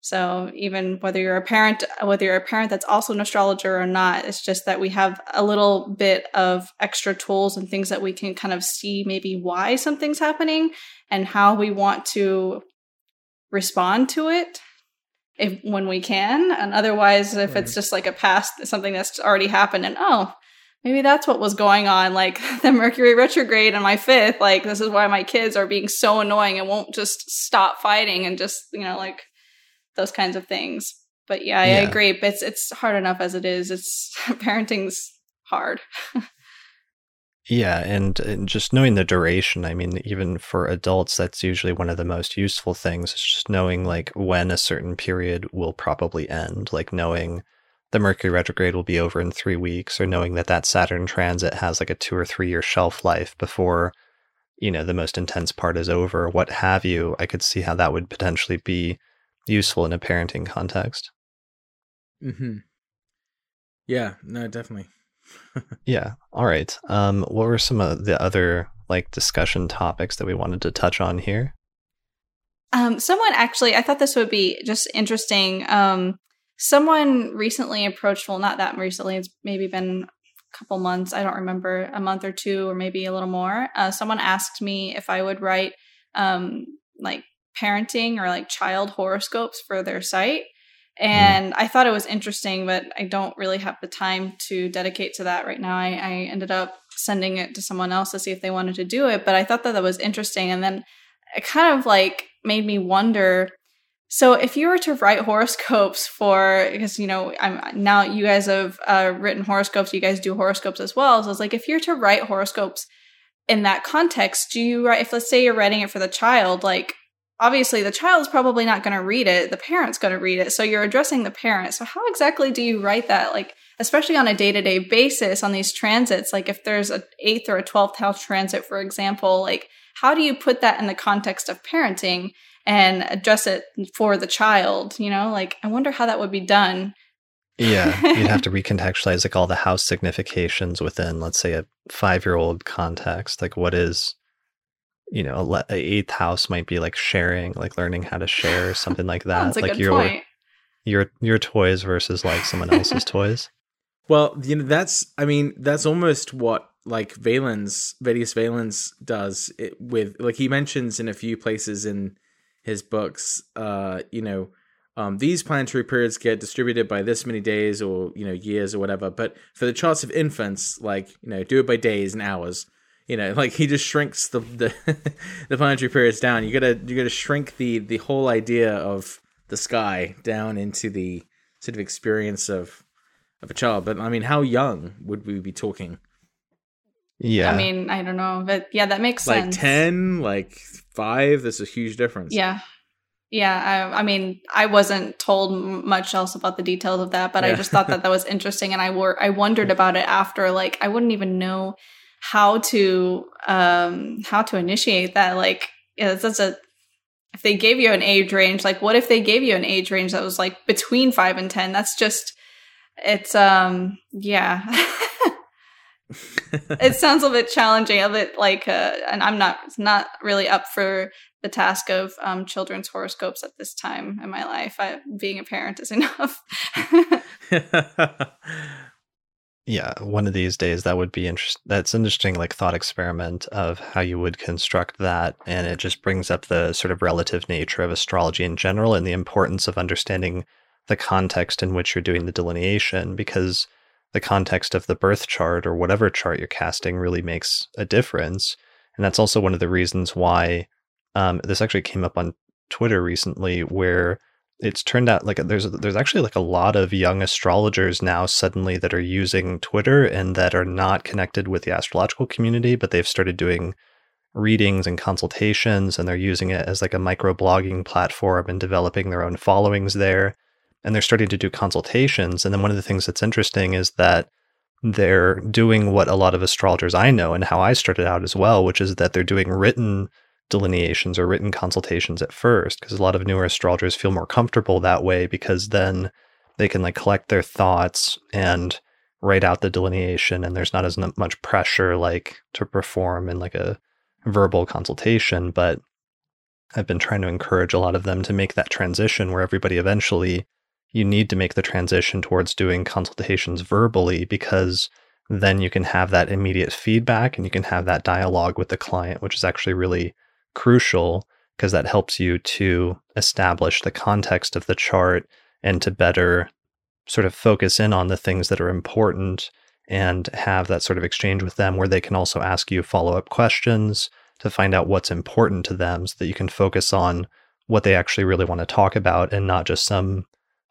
So even whether you're a parent, whether you're a parent that's also an astrologer or not, it's just that we have a little bit of extra tools and things that we can kind of see maybe why something's happening and how we want to respond to it if when we can and otherwise if it's just like a past something that's already happened and oh maybe that's what was going on. Like the Mercury retrograde on my fifth, like this is why my kids are being so annoying and won't just stop fighting and just, you know, like those kinds of things. But yeah, I yeah. agree. It's it's hard enough as it is. It's parenting's hard. yeah, and, and just knowing the duration. I mean, even for adults, that's usually one of the most useful things. Is just knowing like when a certain period will probably end. Like knowing the Mercury retrograde will be over in three weeks, or knowing that that Saturn transit has like a two or three year shelf life before, you know, the most intense part is over, what have you, I could see how that would potentially be useful in a parenting context. Hmm. Yeah. No, definitely. yeah. All right. Um, what were some of the other like discussion topics that we wanted to touch on here? Um, someone actually, I thought this would be just interesting. Um, someone recently approached well not that recently it's maybe been a couple months i don't remember a month or two or maybe a little more uh, someone asked me if i would write um, like parenting or like child horoscopes for their site hmm. and mm. i thought it was interesting but i don't really have the time to dedicate to that right now I, I ended up sending it to someone else to see if they wanted to do it but i thought that that was interesting and then it kind of like made me wonder so if you were to write horoscopes for, because you know, I'm now you guys have uh, written horoscopes, you guys do horoscopes as well. So it's like if you're to write horoscopes in that context, do you write? If let's say you're writing it for the child, like obviously the child's probably not going to read it, the parent's going to read it. So you're addressing the parent. So how exactly do you write that? Like especially on a day to day basis on these transits, like if there's a eighth or a twelfth house transit, for example, like how do you put that in the context of parenting? And address it for the child you know like i wonder how that would be done yeah you'd have to recontextualize like all the house significations within let's say a five year old context like what is you know a, a, eighth house might be like sharing like learning how to share something like that like your point. your your toys versus like someone else's toys well you know that's i mean that's almost what like Valens, Vettius Valens does it with like he mentions in a few places in his books, uh, you know, um, these planetary periods get distributed by this many days or you know years or whatever. But for the charts of infants, like you know, do it by days and hours. You know, like he just shrinks the the, the planetary periods down. You gotta you gotta shrink the the whole idea of the sky down into the sort of experience of of a child. But I mean, how young would we be talking? Yeah. I mean, I don't know, but yeah, that makes like sense. Like 10, like 5, there's a huge difference. Yeah. Yeah, I, I, mean, I wasn't told much else about the details of that, but yeah. I just thought that that was interesting, and I were I wondered about it after. Like, I wouldn't even know how to um how to initiate that. Like, yeah, that's a if they gave you an age range, like, what if they gave you an age range that was like between five and ten? That's just it's um yeah. it sounds a bit challenging, a bit like uh, and I'm not not really up for the task of um, children's horoscopes at this time in my life. I, being a parent is enough. yeah, one of these days that would be interesting. That's interesting, like thought experiment of how you would construct that, and it just brings up the sort of relative nature of astrology in general and the importance of understanding the context in which you're doing the delineation, because the context of the birth chart or whatever chart you're casting really makes a difference, and that's also one of the reasons why um, this actually came up on Twitter recently, where it's turned out like there's there's actually like a lot of young astrologers now suddenly that are using Twitter and that are not connected with the astrological community, but they've started doing readings and consultations and they're using it as like a micro blogging platform and developing their own followings there. And they're starting to do consultations. And then one of the things that's interesting is that they're doing what a lot of astrologers I know and how I started out as well, which is that they're doing written delineations or written consultations at first because a lot of newer astrologers feel more comfortable that way because then they can like collect their thoughts and write out the delineation and there's not as much pressure like to perform in like a verbal consultation but I've been trying to encourage a lot of them to make that transition where everybody eventually you need to make the transition towards doing consultations verbally because then you can have that immediate feedback and you can have that dialogue with the client which is actually really crucial because that helps you to establish the context of the chart and to better sort of focus in on the things that are important and have that sort of exchange with them where they can also ask you follow up questions to find out what's important to them so that you can focus on what they actually really want to talk about and not just some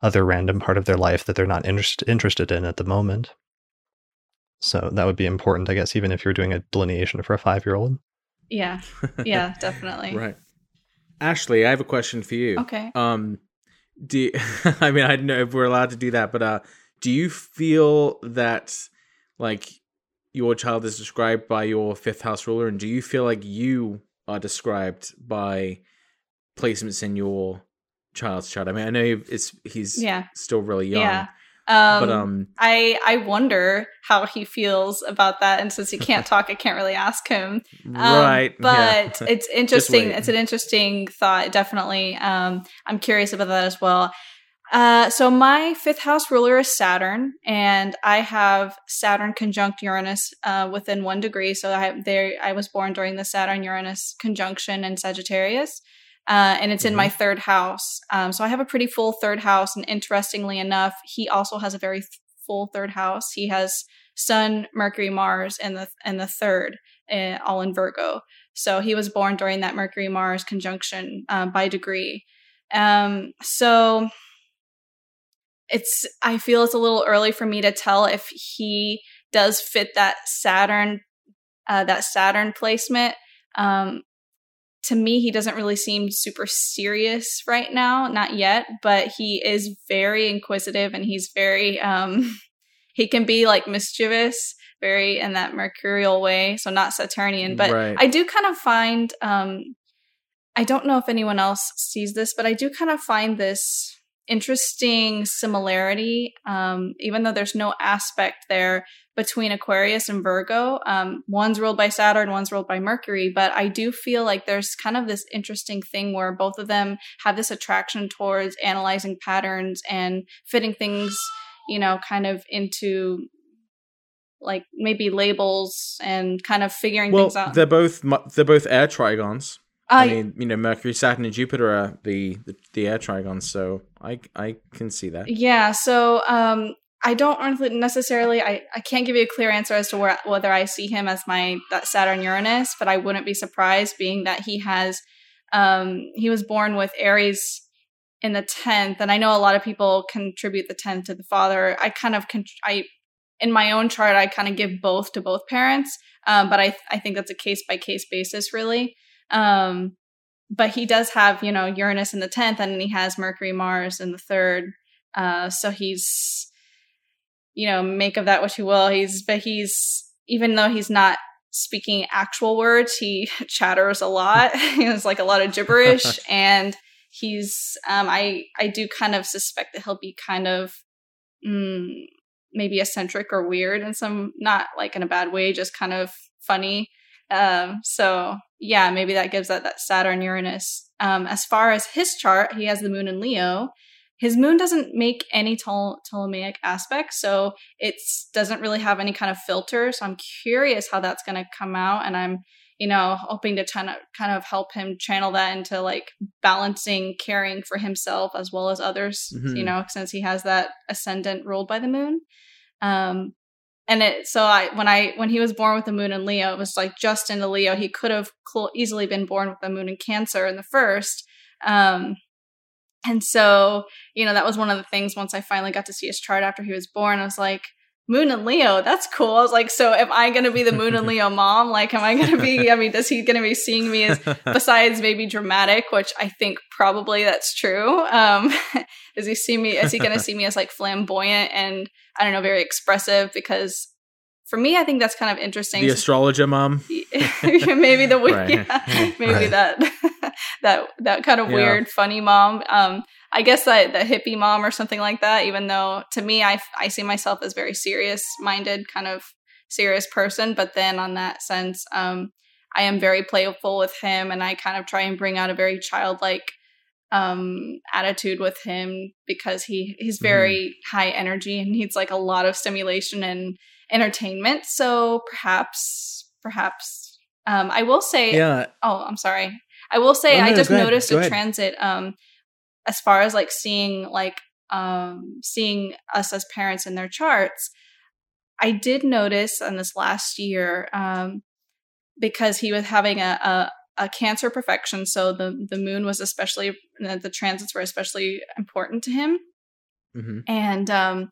other random part of their life that they're not interest, interested in at the moment. So that would be important, I guess, even if you're doing a delineation for a five year old. Yeah. Yeah, definitely. right. Ashley, I have a question for you. Okay. Um do you, I mean I don't know if we're allowed to do that, but uh do you feel that like your child is described by your fifth house ruler and do you feel like you are described by placements in your child's chart? I mean, I know it's he's yeah. still really young. Yeah. Um, but um, I I wonder how he feels about that, and since he can't talk, I can't really ask him. Um, right, but yeah. it's interesting. It's an interesting thought. Definitely, um, I'm curious about that as well. Uh, so my fifth house ruler is Saturn, and I have Saturn conjunct Uranus uh, within one degree. So I there. I was born during the Saturn Uranus conjunction in Sagittarius uh, and it's in mm-hmm. my third house. Um, so I have a pretty full third house. And interestingly enough, he also has a very th- full third house. He has Sun, Mercury, Mars, and the and the third, uh, all in Virgo. So he was born during that Mercury Mars conjunction uh, by degree. Um, so it's I feel it's a little early for me to tell if he does fit that Saturn uh, that Saturn placement. Um, to me, he doesn't really seem super serious right now, not yet, but he is very inquisitive and he's very, um, he can be like mischievous, very in that mercurial way. So not Saturnian, but right. I do kind of find, um, I don't know if anyone else sees this, but I do kind of find this interesting similarity, um, even though there's no aspect there between Aquarius and Virgo. Um, one's ruled by Saturn, one's ruled by Mercury, but I do feel like there's kind of this interesting thing where both of them have this attraction towards analyzing patterns and fitting things, you know, kind of into like maybe labels and kind of figuring well, things out. They're both they're both air trigons. Uh, I mean, you know, Mercury, Saturn, and Jupiter are the, the, the air trigons, so I I can see that. Yeah, so um, I don't necessarily. I, I can't give you a clear answer as to where, whether I see him as my that Saturn Uranus, but I wouldn't be surprised, being that he has um, he was born with Aries in the tenth, and I know a lot of people contribute the tenth to the father. I kind of con- I in my own chart I kind of give both to both parents, um, but I I think that's a case by case basis, really. Um, but he does have you know Uranus in the tenth, and he has Mercury, Mars in the third. Uh, so he's you know, make of that what you will. He's, but he's, even though he's not speaking actual words, he chatters a lot. he has like a lot of gibberish and he's, um, I, I do kind of suspect that he'll be kind of mm, maybe eccentric or weird in some not like in a bad way, just kind of funny. Um, so yeah, maybe that gives that that Saturn Uranus. Um, as far as his chart, he has the moon in Leo. His moon doesn't make any Ptol- Ptolemaic aspects, so it doesn't really have any kind of filter. So I'm curious how that's going to come out, and I'm you know hoping to kind of kind of help him channel that into like balancing caring for himself as well as others. Mhm. You know, since he has that ascendant ruled by the moon. Um, and it so I when I when he was born with the moon in Leo, it was like just into Leo. He could have cl- easily been born with the moon in Cancer in the first. Um, and so you know that was one of the things. Once I finally got to see his chart after he was born, I was like, Moon and Leo, that's cool. I was like, so am I going to be the Moon and Leo mom? Like, am I going to be? I mean, is he going to be seeing me as besides maybe dramatic, which I think probably that's true. Um, is he see me? Is he going to see me as like flamboyant and I don't know, very expressive? Because for me, I think that's kind of interesting. the astrologer mom. maybe the Right. yeah, maybe Right. that that that kind of Yeah. weird, funny mom. Um, I guess that the hippie mom or something like that. Even though to me, I I see myself as very serious minded, kind of serious person. But then on that sense, um, I am very playful with him, and I kind of try and bring out a very childlike um attitude with him because he he's very high energy and needs like a lot of stimulation and entertainment so perhaps perhaps um i will say Yeah, oh i'm sorry i will say Oh, i just ahead, noticed a transit um as far as like seeing like um seeing us as parents in their charts i did notice in this last year um because he was having a, a a cancer profection so the the moon was especially the the transits were especially important to him. Hmm and um,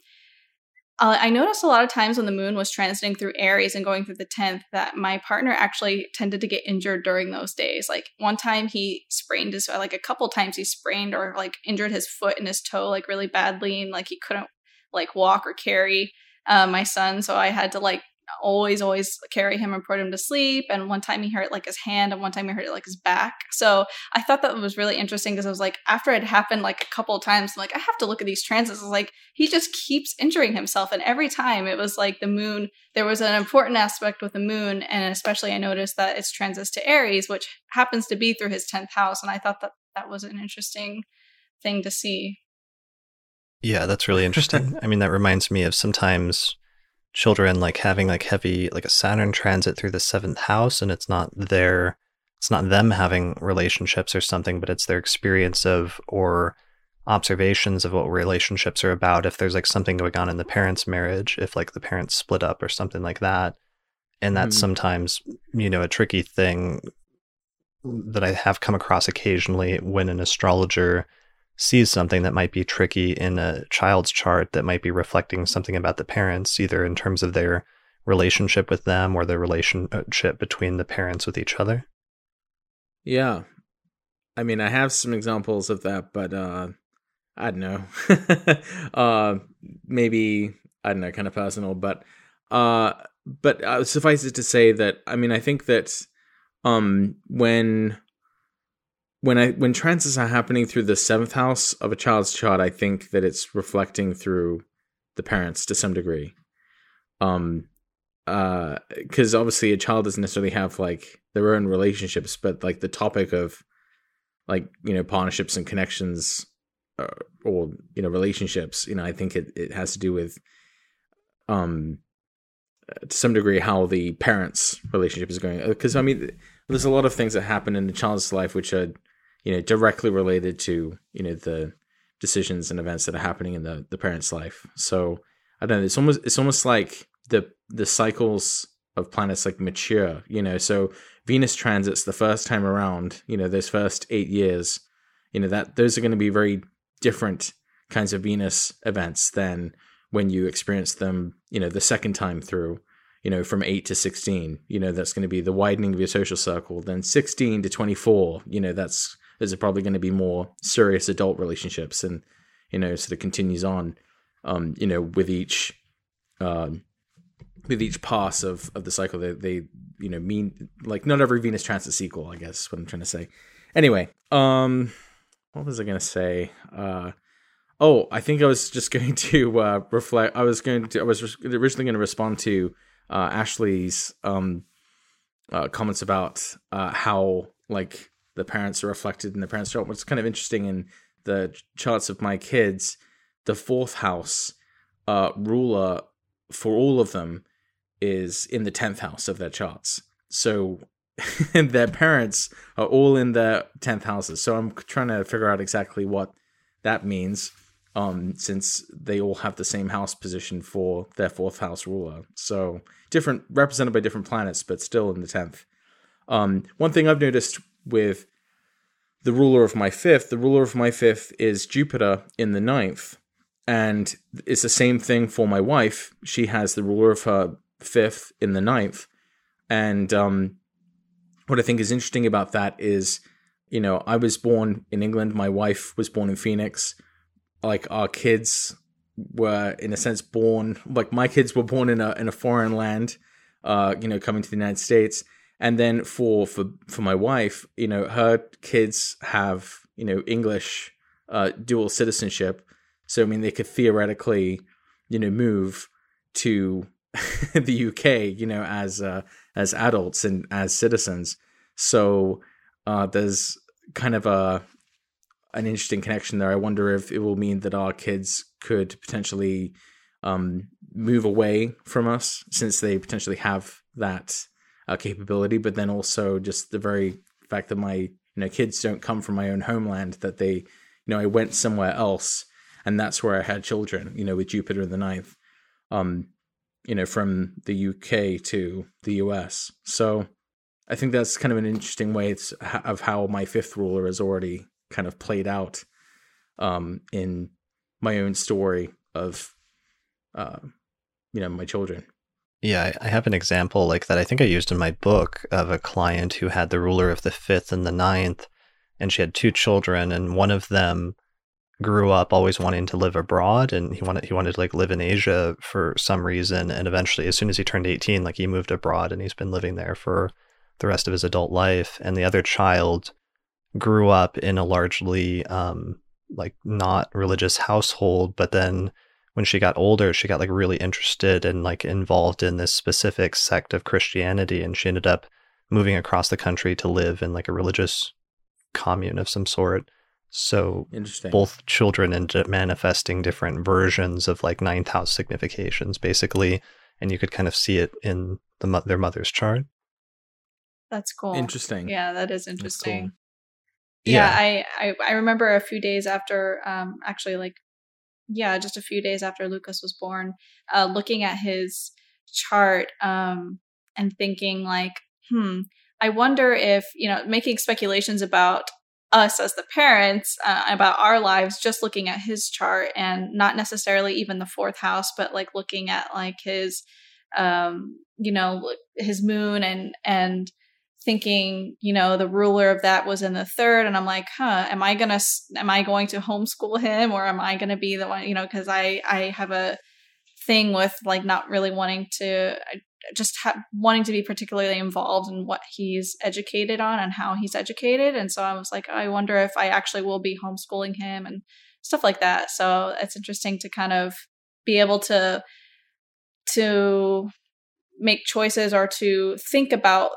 uh, I noticed a lot of times when the moon was transiting through Aries and going through the 10th that my partner actually tended to get injured during those days. Like one time he sprained his, like a couple times he sprained or like injured his foot and his toe like really badly and like he couldn't like walk or carry uh, my son. So I had to like always, always carry him and put him to sleep. And one time he hurt like his hand and one time he hurt like his back. So I thought that was really interesting because I was like, after it happened like a couple of times, I'm like, I have to look at these transits. Like, he just keeps injuring himself. And every time it was like the moon, there was an important aspect with the moon. And especially I noticed that it's transits to Aries, which happens to be through his 10th house. And I thought that that was an interesting thing to see. Yeah, that's really interesting. I mean, that reminds me of sometimes children like having like heavy like a Saturn transit through the seventh house, and it's not their it's not them having relationships or something, but it's their experience of or observations of what relationships are about. If there's like something going on in the parents' marriage, if like the parents split up or something like that, and that's Mhm. sometimes you know a tricky thing that I have come across occasionally when an astrologer sees something that might be tricky in a child's chart that might be reflecting something about the parents, either in terms of their relationship with them or the relationship between the parents with each other. Yeah. I mean, I have some examples of that, but uh I don't know. uh maybe I don't know, kind of personal, but uh but uh, suffice it to say that I mean, I think that um when when I when transits are happening through the seventh house of a child's chart, I think that it's reflecting through the parents to some degree. Um uh because obviously a child doesn't necessarily have like their own relationships but like the topic of like you know partnerships and connections uh, or you know relationships you know i think it, it has to do with um uh, to some degree how the parents relationship is going because i mean there's a lot of things that happen in the child's life which are you know directly related to you know the decisions and events that are happening in the the parent's life. So i don't know it's almost it's almost like the the cycles of planets like mature you know? So venus transits the first time around you know those first eight years you know that those are going to be very different kinds of venus events than when you experience them you know the second time through you know from 8 to 16 you know that's going to be the widening of your social circle then 16 to 24 you know that's those are probably going to be more serious adult relationships and you know sort of continues on um you know with each um with each pass of of the cycle they, they you know mean like not every venus transit equal i guess is what i'm trying to say anyway um what was i gonna say uh Oh, I think I was just going to uh, reflect. I was going to. I was originally going to respond to uh, Ashley's um, uh, comments about uh, how like the parents are reflected in the parents' chart. What's kind of interesting in the charts of my kids, the fourth house uh, ruler for all of them is in the tenth house of their charts. So their parents are all in their tenth houses. So I'm trying to figure out exactly what that means um, since they all have the same house position for their fourth house ruler. So different, represented by different planets, but still in the tenth. Um, one thing I've noticed with the ruler of my fifth, the ruler of my fifth is Jupiter in the ninth, and it's the same thing for my wife. She has the ruler of her fifth in the ninth, and um, what I think is interesting about that is, you know, I was born in England. My wife was born in Phoenix. Like our kids were in a sense born like my kids were born in a in a foreign land uh you know coming to the United States and then for for for my wife you know her kids have you know English uh dual citizenship so I mean they could theoretically you know move to the UK you know as uh as adults and as citizens so uh there's kind of a an interesting connection there. I wonder if it will mean that our kids could potentially um, move away from us since they potentially have that uh, capability, but then also just the very fact that my you know kids don't come from my own homeland, that they you know I went somewhere else, and that's where I had children. You know, with Jupiter the ninth, um, you know, from the UK to the US. So I think that's kind of an interesting way of how my fifth ruler is already kind of played out um, in my own story of uh, you know my children. Yeah, I have an example like that I think I used in my book of a client who had the ruler of the fifth and the ninth, and she had two children, and one of them grew up always wanting to live abroad and he wanted he wanted to like live in Asia for some reason and eventually as soon as he turned 18 like he moved abroad and he's been living there for the rest of his adult life and the other child grew up in a largely um, like not religious household, but then when she got older, she got like really interested and like involved in this specific sect of Christianity, and she ended up moving across the country to live in like a religious commune of some sort. So both children ended up manifesting different versions of like ninth house significations, basically, and you could kind of see it in the their mother's chart. That's cool. Interesting. Yeah, that is interesting yeah, yeah, I, I i remember a few days after um actually like yeah just a few days after lucas was born uh looking at his chart um and thinking like hmm i wonder if you know making speculations about us as the parents uh, about our lives just looking at his chart and not necessarily even the fourth house but like looking at like his um you know his moon and and thinking, you know, the ruler of that was in the third. And I'm like, huh, am I to, am I going to homeschool him or am I to be the one, you know, cause I, I have a thing with like not really wanting to, just ha- wanting to be particularly involved in what he's educated on and how he's educated. And so I was like, I wonder if I actually will be homeschooling him and stuff like that. So it's interesting to kind of be able to, to make choices or to think about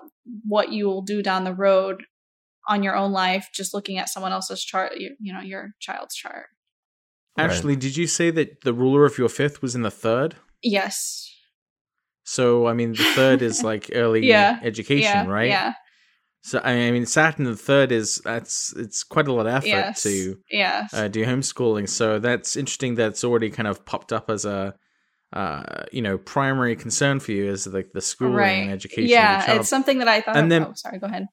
what you will do down the road on your own life just looking at someone else's chart you, you know your child's chart Ashley, did you say that the ruler of your fifth was in the third? Yes. So, I mean, the third is like early yeah. education, yeah. right? Yeah. So, I mean, Saturn the third is that's it's quite a lot of effort yes. to yes. Uh, do homeschooling. So that's interesting. That's already kind of popped up as a uh, you know, primary concern for you is like the schooling right. and education. Yeah, it's something that I thought. And of, then, oh, sorry, go ahead.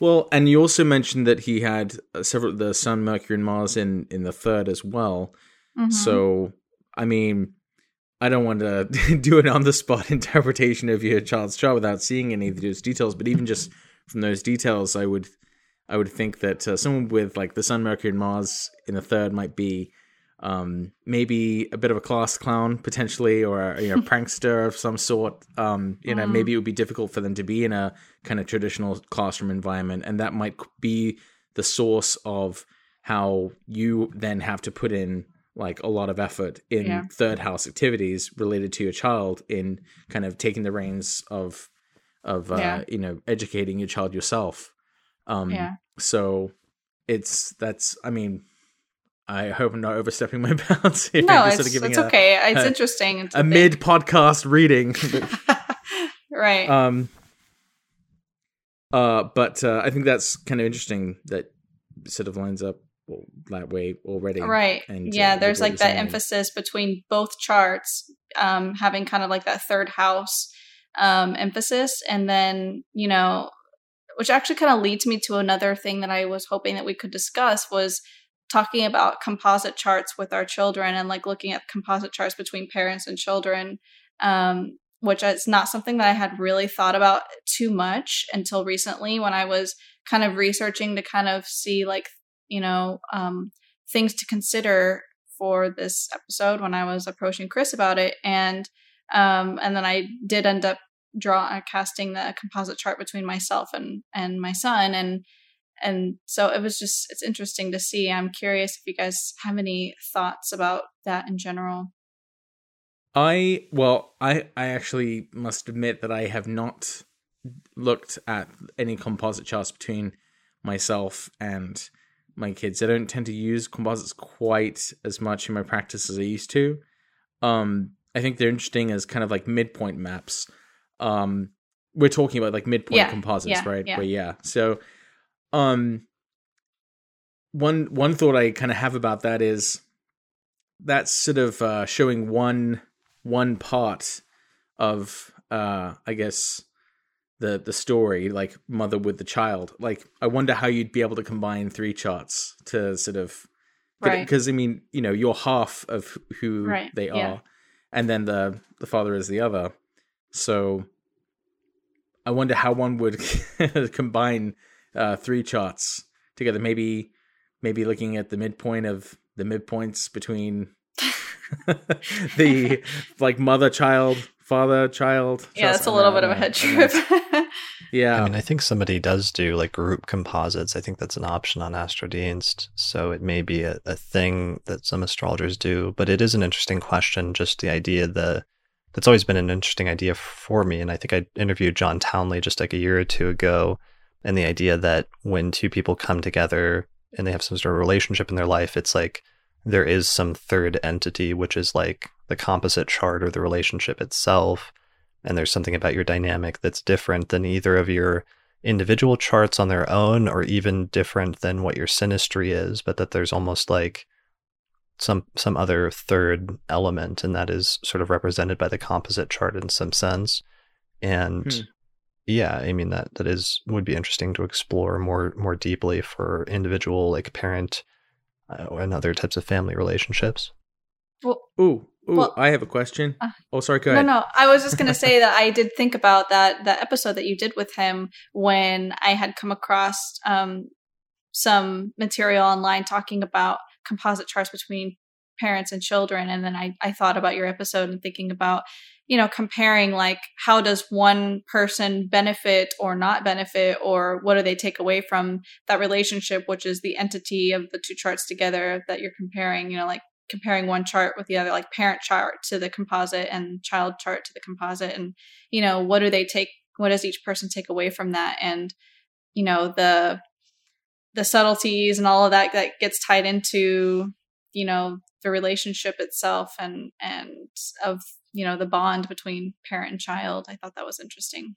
Well, and you also mentioned that he had uh, several the Sun, Mercury, and Mars in in the third as well. Mm-hmm. So, I mean, I don't want to do an on the spot interpretation of your child's chart without seeing any of those details. But even just from those details, I would I would think that uh, someone with like the Sun, Mercury, and Mars in the third might be um, maybe a bit of a class clown potentially, or a you know, prankster of some sort. Um, you know, mm. maybe it would be difficult for them to be in a kind of traditional classroom environment, and that might be the source of how you then have to put in like a lot of effort in Yeah. third house activities related to your child in kind of taking the reins of of uh, Yeah. you know educating your child yourself um Yeah. so it's that's i mean i hope i'm not overstepping my bounds here no, it's, sort of it's a, okay. It's a- interesting. a mid podcast reading right. um uh but uh i think that's kind of interesting that sort of lines up well, that way already right. and, uh, yeah, with there's like that saying. emphasis between both charts, um, having kind of like that third house um, emphasis. And then, you know, which actually kind of leads me to another thing that I was hoping that we could discuss was talking about composite charts with our children and like looking at composite charts between parents and children. Um, which is not something that I had really thought about too much until recently when I was kind of researching to kind of see like you know um, things to consider for this episode when I was approaching Chris about it, and um, and then I did end up draw uh, casting the composite chart between myself and and my son, and and so it was just it's interesting to see. I'm curious if you guys have any thoughts about that in general. I well, I I actually must admit that I have not looked at any composite charts between myself and my kids. I don't tend to use composites quite as much in my practice as I used to. Um, I think they're interesting as kind of like midpoint maps. Um, we're talking about like midpoint Yeah, composites, yeah, right? yeah. Where yeah, so um, one one thought I kind of have about that is that's sort of uh, showing one one part of uh I guess the the story like mother with the child like I wonder how you'd be able to combine three charts to sort of Right. because I mean you know you're half of who Right, they are yeah. and then the the father is the other so I wonder how one would combine uh three charts together maybe maybe looking at the midpoint of the midpoints between the like mother child father child Yeah, it's a little bit of a head trip. yeah I mean, I think somebody does do like group composites. I think that's an option on AstroDienst. So it may be a, a thing that some astrologers do, but it is an interesting question. Just the idea that that's always been an interesting idea for me. And I think I interviewed John Townley just like a year or two ago. And the idea that when two people come together and they have some sort of relationship in their life, it's like there is some third entity, which is like the composite chart or the relationship itself and there's something about your dynamic that's different than either of your individual charts on their own or even different than what your synastry is but that there's almost like some some other third element and that is sort of represented by the composite chart in some sense and Hmm. Yeah i mean that that is would be interesting to explore more more deeply for individual like parent uh, and other types of family relationships well, ooh ooh Well- I have a question Uh, oh sorry go No, ahead no. I was just gonna say that I did think about that that episode that you did with him when I had come across um, some material online talking about composite charts between parents and children, and then I I thought about your episode and thinking about you know comparing like how does one person benefit or not benefit or what do they take away from that relationship which is the entity of the two charts together that you're comparing you know like comparing one chart with the other like parent chart to the composite and child chart to the composite. And you know what do they take what does each person take away from that? And you know the the subtleties and all of that that gets tied into you know the relationship itself and and of you know the bond between parent and child i thought that was interesting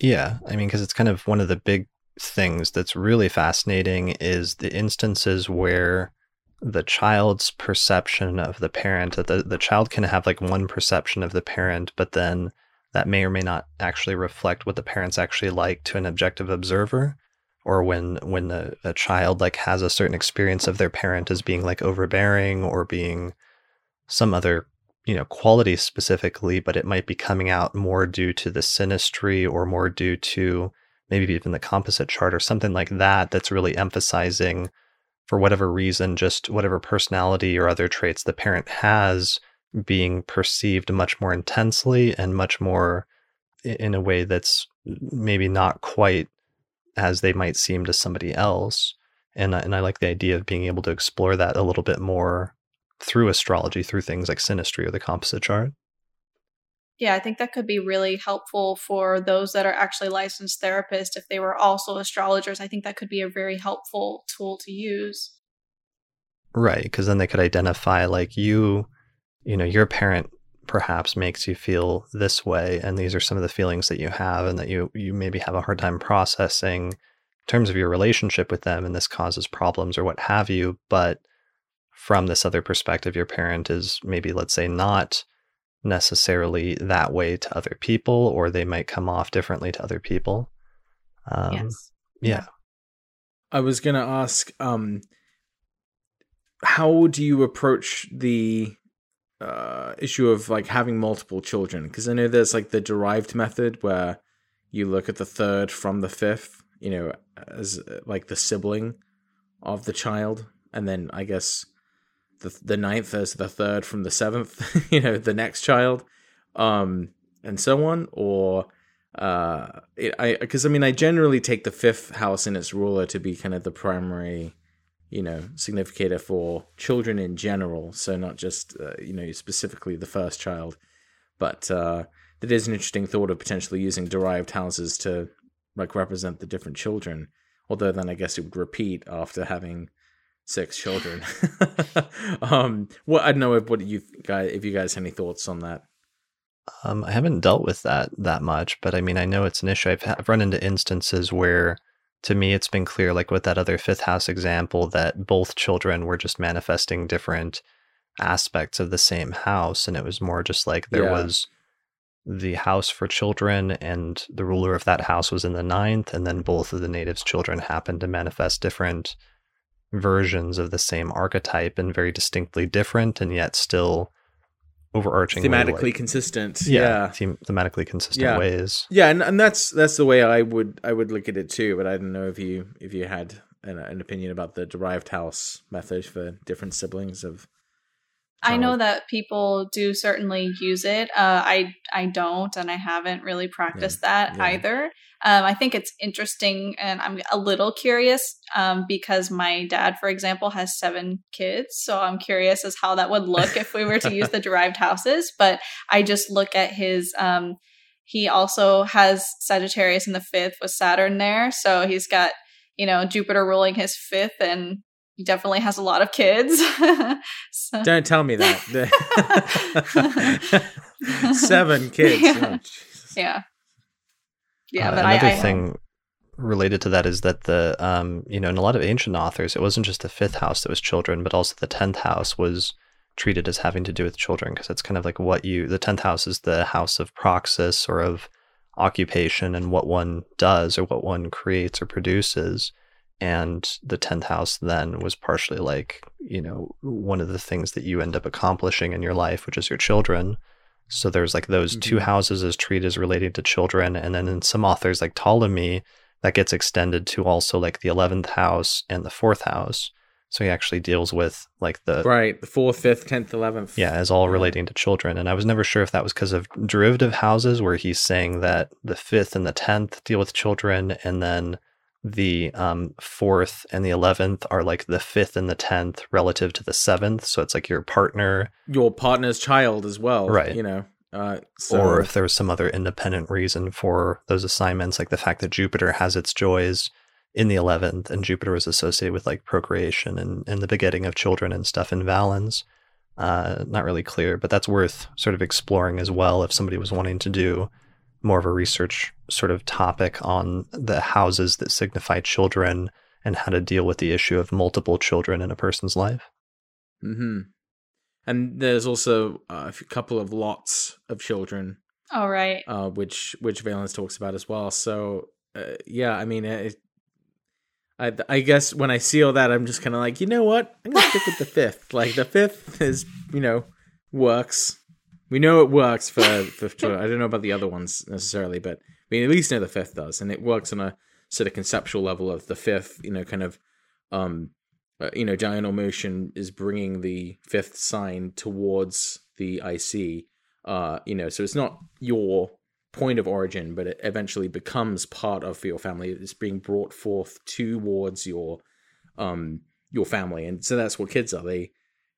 Yeah, I mean, because it's kind of one of the big things that's really fascinating is the instances where the child's perception of the parent, that the, the child can have like one perception of the parent, but then that may or may not actually reflect what the parent's actually like to an objective observer. Or when when the, a child like has a certain experience of their parent as being like overbearing or being some other you know quality specifically but it might be coming out more due to the synastry or more due to maybe even the composite chart or something like that that's really emphasizing for whatever reason just whatever personality or other traits the parent has being perceived much more intensely and much more in a way that's maybe not quite as they might seem to somebody else. And and I like the idea of being able to explore that a little bit more through astrology, through things like synastry or the composite chart. Yeah, I think that could be really helpful for those that are actually licensed therapists. If they were also astrologers, I think that could be a very helpful tool to use. Right, because then they could identify like you, you know, your parent perhaps makes you feel this way, and these are some of the feelings that you have, and that you you maybe have a hard time processing in terms of your relationship with them, and this causes problems or what have you. But from this other perspective, your parent is maybe, let's say, not necessarily that way to other people, or they might come off differently to other people. Um, yes. Yeah. I was gonna ask, um, how do you approach the uh, issue of like having multiple children? Because I know there's like the derived method where you look at the third from the fifth, you know, as like the sibling of the child, and then I guess the the ninth as the third from the seventh, you know, the next child, um, and so on, or uh, it, I because I mean I generally take the fifth house in its ruler to be kind of the primary, you know, significator for children in general. So not just uh, you know specifically the first child, but uh, that is an interesting thought of potentially using derived houses to like represent the different children. Although then I guess it would repeat after having six children. um, what I don't know if what you guys if you guys have any thoughts on that. Um, I haven't dealt with that that much, but I mean, I know it's an issue. I've, I've run into instances where, to me, it's been clear, like with that other fifth house example, that both children were just manifesting different aspects of the same house, and it was more just like there Yeah. was the house for children, and the ruler of that house was in the ninth, and then both of the natives' children happened to manifest different versions of the same archetype and very distinctly different, and yet still overarching Thematically consistent. yeah, yeah. them- thematically consistent Yeah. ways. Yeah, and, and that's that's the way I would I would look at it too. But I don't know if you if you had an, an opinion about the derived house method for different siblings of. I know that people do certainly use it. Uh, I I don't, and I haven't really practiced that yeah. either. Um, I think it's interesting, and I'm a little curious um, because my dad, for example, has seven kids. So I'm curious as how that would look if we were to use the derived houses. But I just look at his. Um, he also has Sagittarius in the fifth with Saturn there, so he's got you know Jupiter ruling his fifth, and he definitely has a lot of kids. so. Don't tell me that. Seven kids. Yeah. Oh, Yeah. Yeah, Uh, but another I thing related to that is that the um, you know in a lot of ancient authors it wasn't just the fifth house that was children but also the 10th house was treated as having to do with children because it's kind of like what you the 10th house is the house of praxis or of occupation and what one does or what one creates or produces and the 10th house then was partially like you know one of the things that you end up accomplishing in your life which is your children so there's like those two Mhm. houses as treated as relating to children and then in some authors like ptolemy that gets extended to also like the 11th house and the fourth house so he actually deals with like the Right. The fourth, fifth, tenth, eleventh. yeah, as all relating to children. And I was never sure if that was because of derivative houses, where he's saying that the fifth and the tenth deal with children, and then the um, fourth and the eleventh are like the fifth and the tenth relative to the seventh. So it's like your partner, Your partner's child as well. Right. You know. Uh, so, or if there was some other independent reason for those assignments, like the fact that Jupiter has its joys in the 11th, and Jupiter was associated with like procreation and, and the begetting of children and stuff in Valens. Uh, not really clear, but that's worth sort of exploring as well if somebody was wanting to do more of a research sort of topic on the houses that signify children and how to deal with the issue of multiple children in a person's life. hmm And there's also uh, a couple of lots of children all right. uh, which which Valens talks about as well. So uh, yeah, I mean, it, I I guess when I see all that, I'm just kind of like, you know what? I'm gonna stick with the fifth. Like the fifth is, you know, works. We know it works for for. for- I don't know about the other ones necessarily, but we at least know the fifth does, and it works on a sort of conceptual level of the fifth. You know, kind of. um uh, you know, diurnal motion is bringing the fifth sign towards the IC, uh, you know, so it's not your point of origin, but it eventually becomes part of your family. It's being brought forth towards your um your family and so that's what kids are they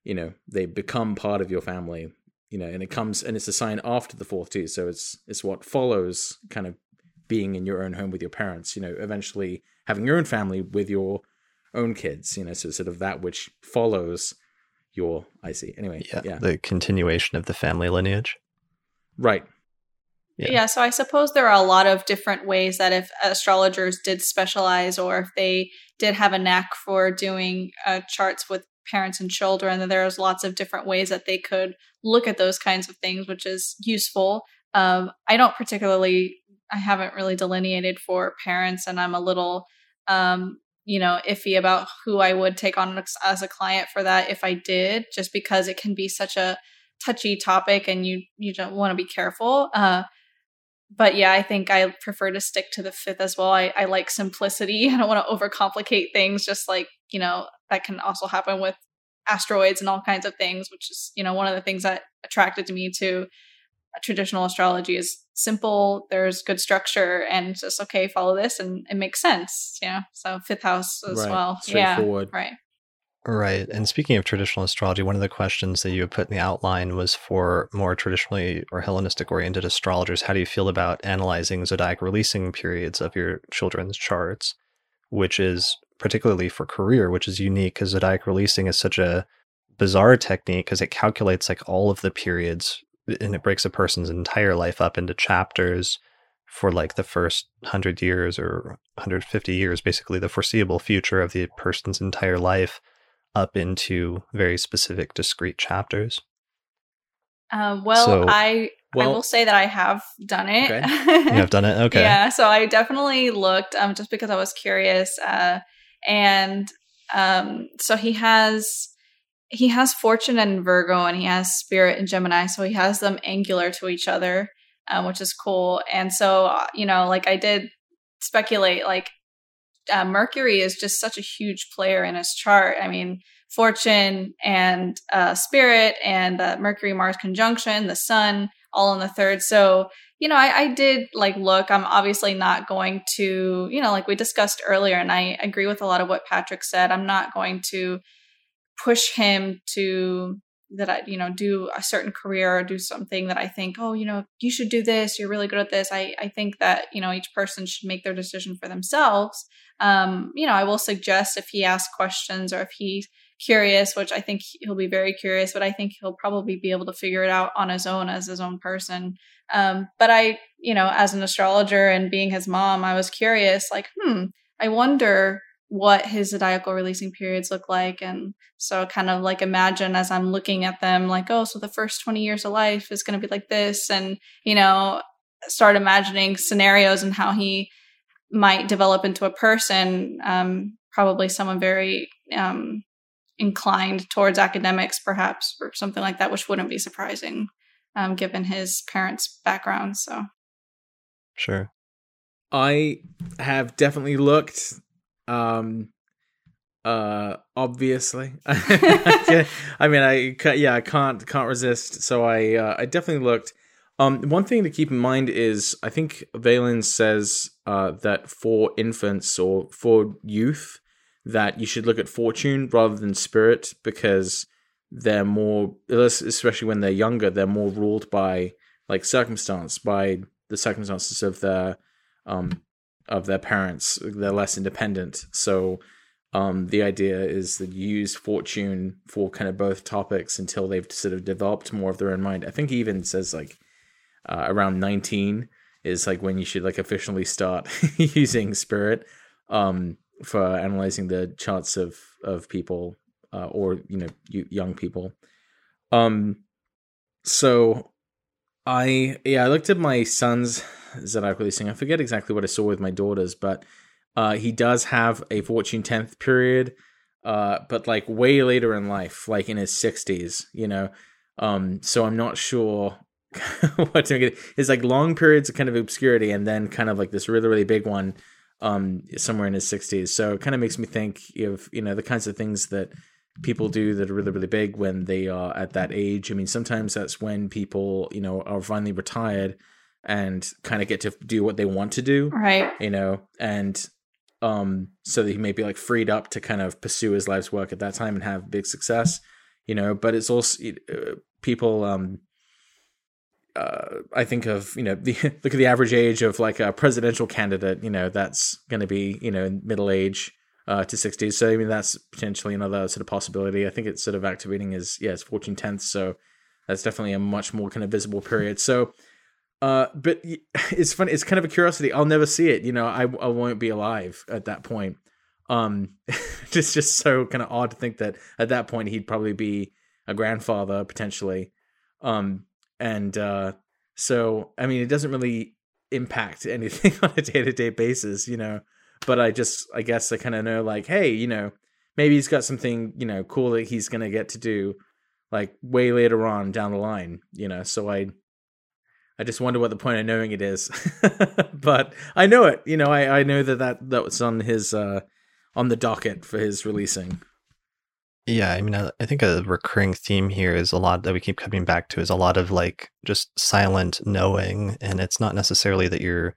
you know they become part of your family you know and it comes and it's a sign after the fourth too so it's it's what follows kind of being in your own home with your parents you know eventually having your own family with your own kids you know so sort of that which follows your IC anyway Yeah, yeah the continuation of the family lineage. right Yeah. Yeah. so I suppose there are a lot of different ways that if astrologers did specialize or if they did have a knack for doing uh, charts with parents and children, then there's lots of different ways that they could look at those kinds of things, which is useful. Um, I don't particularly, I haven't really delineated for parents, and I'm a little, um, you know, iffy about who I would take on as a client for that if I did, just because it can be such a touchy topic and you you don't want to be careful. Uh, but yeah, I think I prefer to stick to the fifth as well. I, I like simplicity. I don't want to overcomplicate things, just like, you know, that can also happen with asteroids and all kinds of things, which is, you know, one of the things that attracted me to traditional astrology is simple, there's good structure, and just, okay, follow this and it makes sense. Yeah. So fifth house as Right. well. Yeah. Straightforward. Right. Right. And speaking of traditional astrology, one of the questions that you had put in the outline was for more traditionally or Hellenistic oriented astrologers. How do you feel about analyzing zodiac releasing periods of your children's charts, which is particularly for career, which is unique because zodiac releasing is such a bizarre technique because it calculates like all of the periods and it breaks a person's entire life up into chapters for like the first 100 years or 150 years, basically the foreseeable future of the person's entire life up into very specific discrete chapters. Um, well, So- I I will say that I have done it. Okay. You have done it? Okay. Yeah, so I definitely looked um, just because I was curious, uh, and um, so he has he has fortune in Virgo and he has spirit in Gemini, so he has them angular to each other, um, which is cool. And so uh, you know, like I did speculate, like uh, Mercury is just such a huge player in his chart. I mean, fortune and uh, spirit and the Mercury Mars conjunction, the Sun all in the third. So you know, I, I did like look. I'm obviously not going to, you know, like we discussed earlier, and I agree with a lot of what Patrick said. I'm not going to push him to that I, you know, do a certain career or do something that I think, oh, you know, you should do this. You're really good at this. I, I think that, you know, each person should make their decision for themselves. Um, you know, I will suggest if he asks questions or if he's curious, which I think he'll be very curious, but I think he'll probably be able to figure it out on his own as his own person. Um, but I, you know, as an astrologer and being his mom, I was curious, like, hmm, I wonder what his zodiacal releasing periods look like. And so kind of like imagine as I'm looking at them, like, oh, so the first 20 years of life is going to be like this. And, you know, start imagining scenarios and how he might develop into a person, um, probably someone very um, inclined towards academics, perhaps, or something like that, which wouldn't be surprising um, given his parents' background. So, Sure. I have definitely looked. Um, uh, obviously, I mean, I yeah, I can't can't resist. So I uh, I definitely looked. Um, one thing to keep in mind is I think Valens says uh, that for infants or for youth that you should look at fortune rather than spirit because they're more, especially when they're younger, they're more ruled by like circumstance, by the circumstances of their um of their parents. They're less independent, so um the idea is that you use fortune for kind of both topics until they've sort of developed more of their own mind. I think he even says like uh, around 19 is like when you should like officially start using spirit um for analyzing the charts of of people uh, or you know young people um so i yeah i looked at my son's zodiac releasing i forget exactly what i saw with my daughters but uh he does have a fortune 10th period uh but like way later in life like in his 60s you know um so i'm not sure what to it. It's like long periods of kind of obscurity, and then kind of like this really really big one, um, somewhere in his sixties. So it kind of makes me think of you know the kinds of things that people do that are really really big when they are at that age. I mean, sometimes that's when people you know are finally retired and kind of get to do what they want to do right. you know and um, so that he may be like freed up to kind of pursue his life's work at that time and have big success, you know. But it's also uh, people. Um, uh, I think of you know the look at the average age of like a presidential candidate. You know that's going to be you know middle age uh, to 60s. So I mean that's potentially another sort of possibility. I think it's sort of activating is yeah it's 14 tenths. So that's definitely a much more kind of visible period. So uh, but it's funny. It's kind of a curiosity. I'll never see it. You know, I I won't be alive at that point. Um, it's just so kind of odd to think that at that point he'd probably be a grandfather potentially. Um, and uh, so I mean, it doesn't really impact anything on a day to day basis, you know. But I just, I guess, I kind of know, like, hey, you know, maybe he's got something, you know, cool that he's gonna get to do, like way later on down the line, you know. So I, I just wonder what the point of knowing it is. but I know it, you know. I I know that that that was on his uh on the docket for his releasing. Yeah, I mean, I, I think a recurring theme here is a lot that we keep coming back to is a lot of like just silent knowing, and it's not necessarily that you're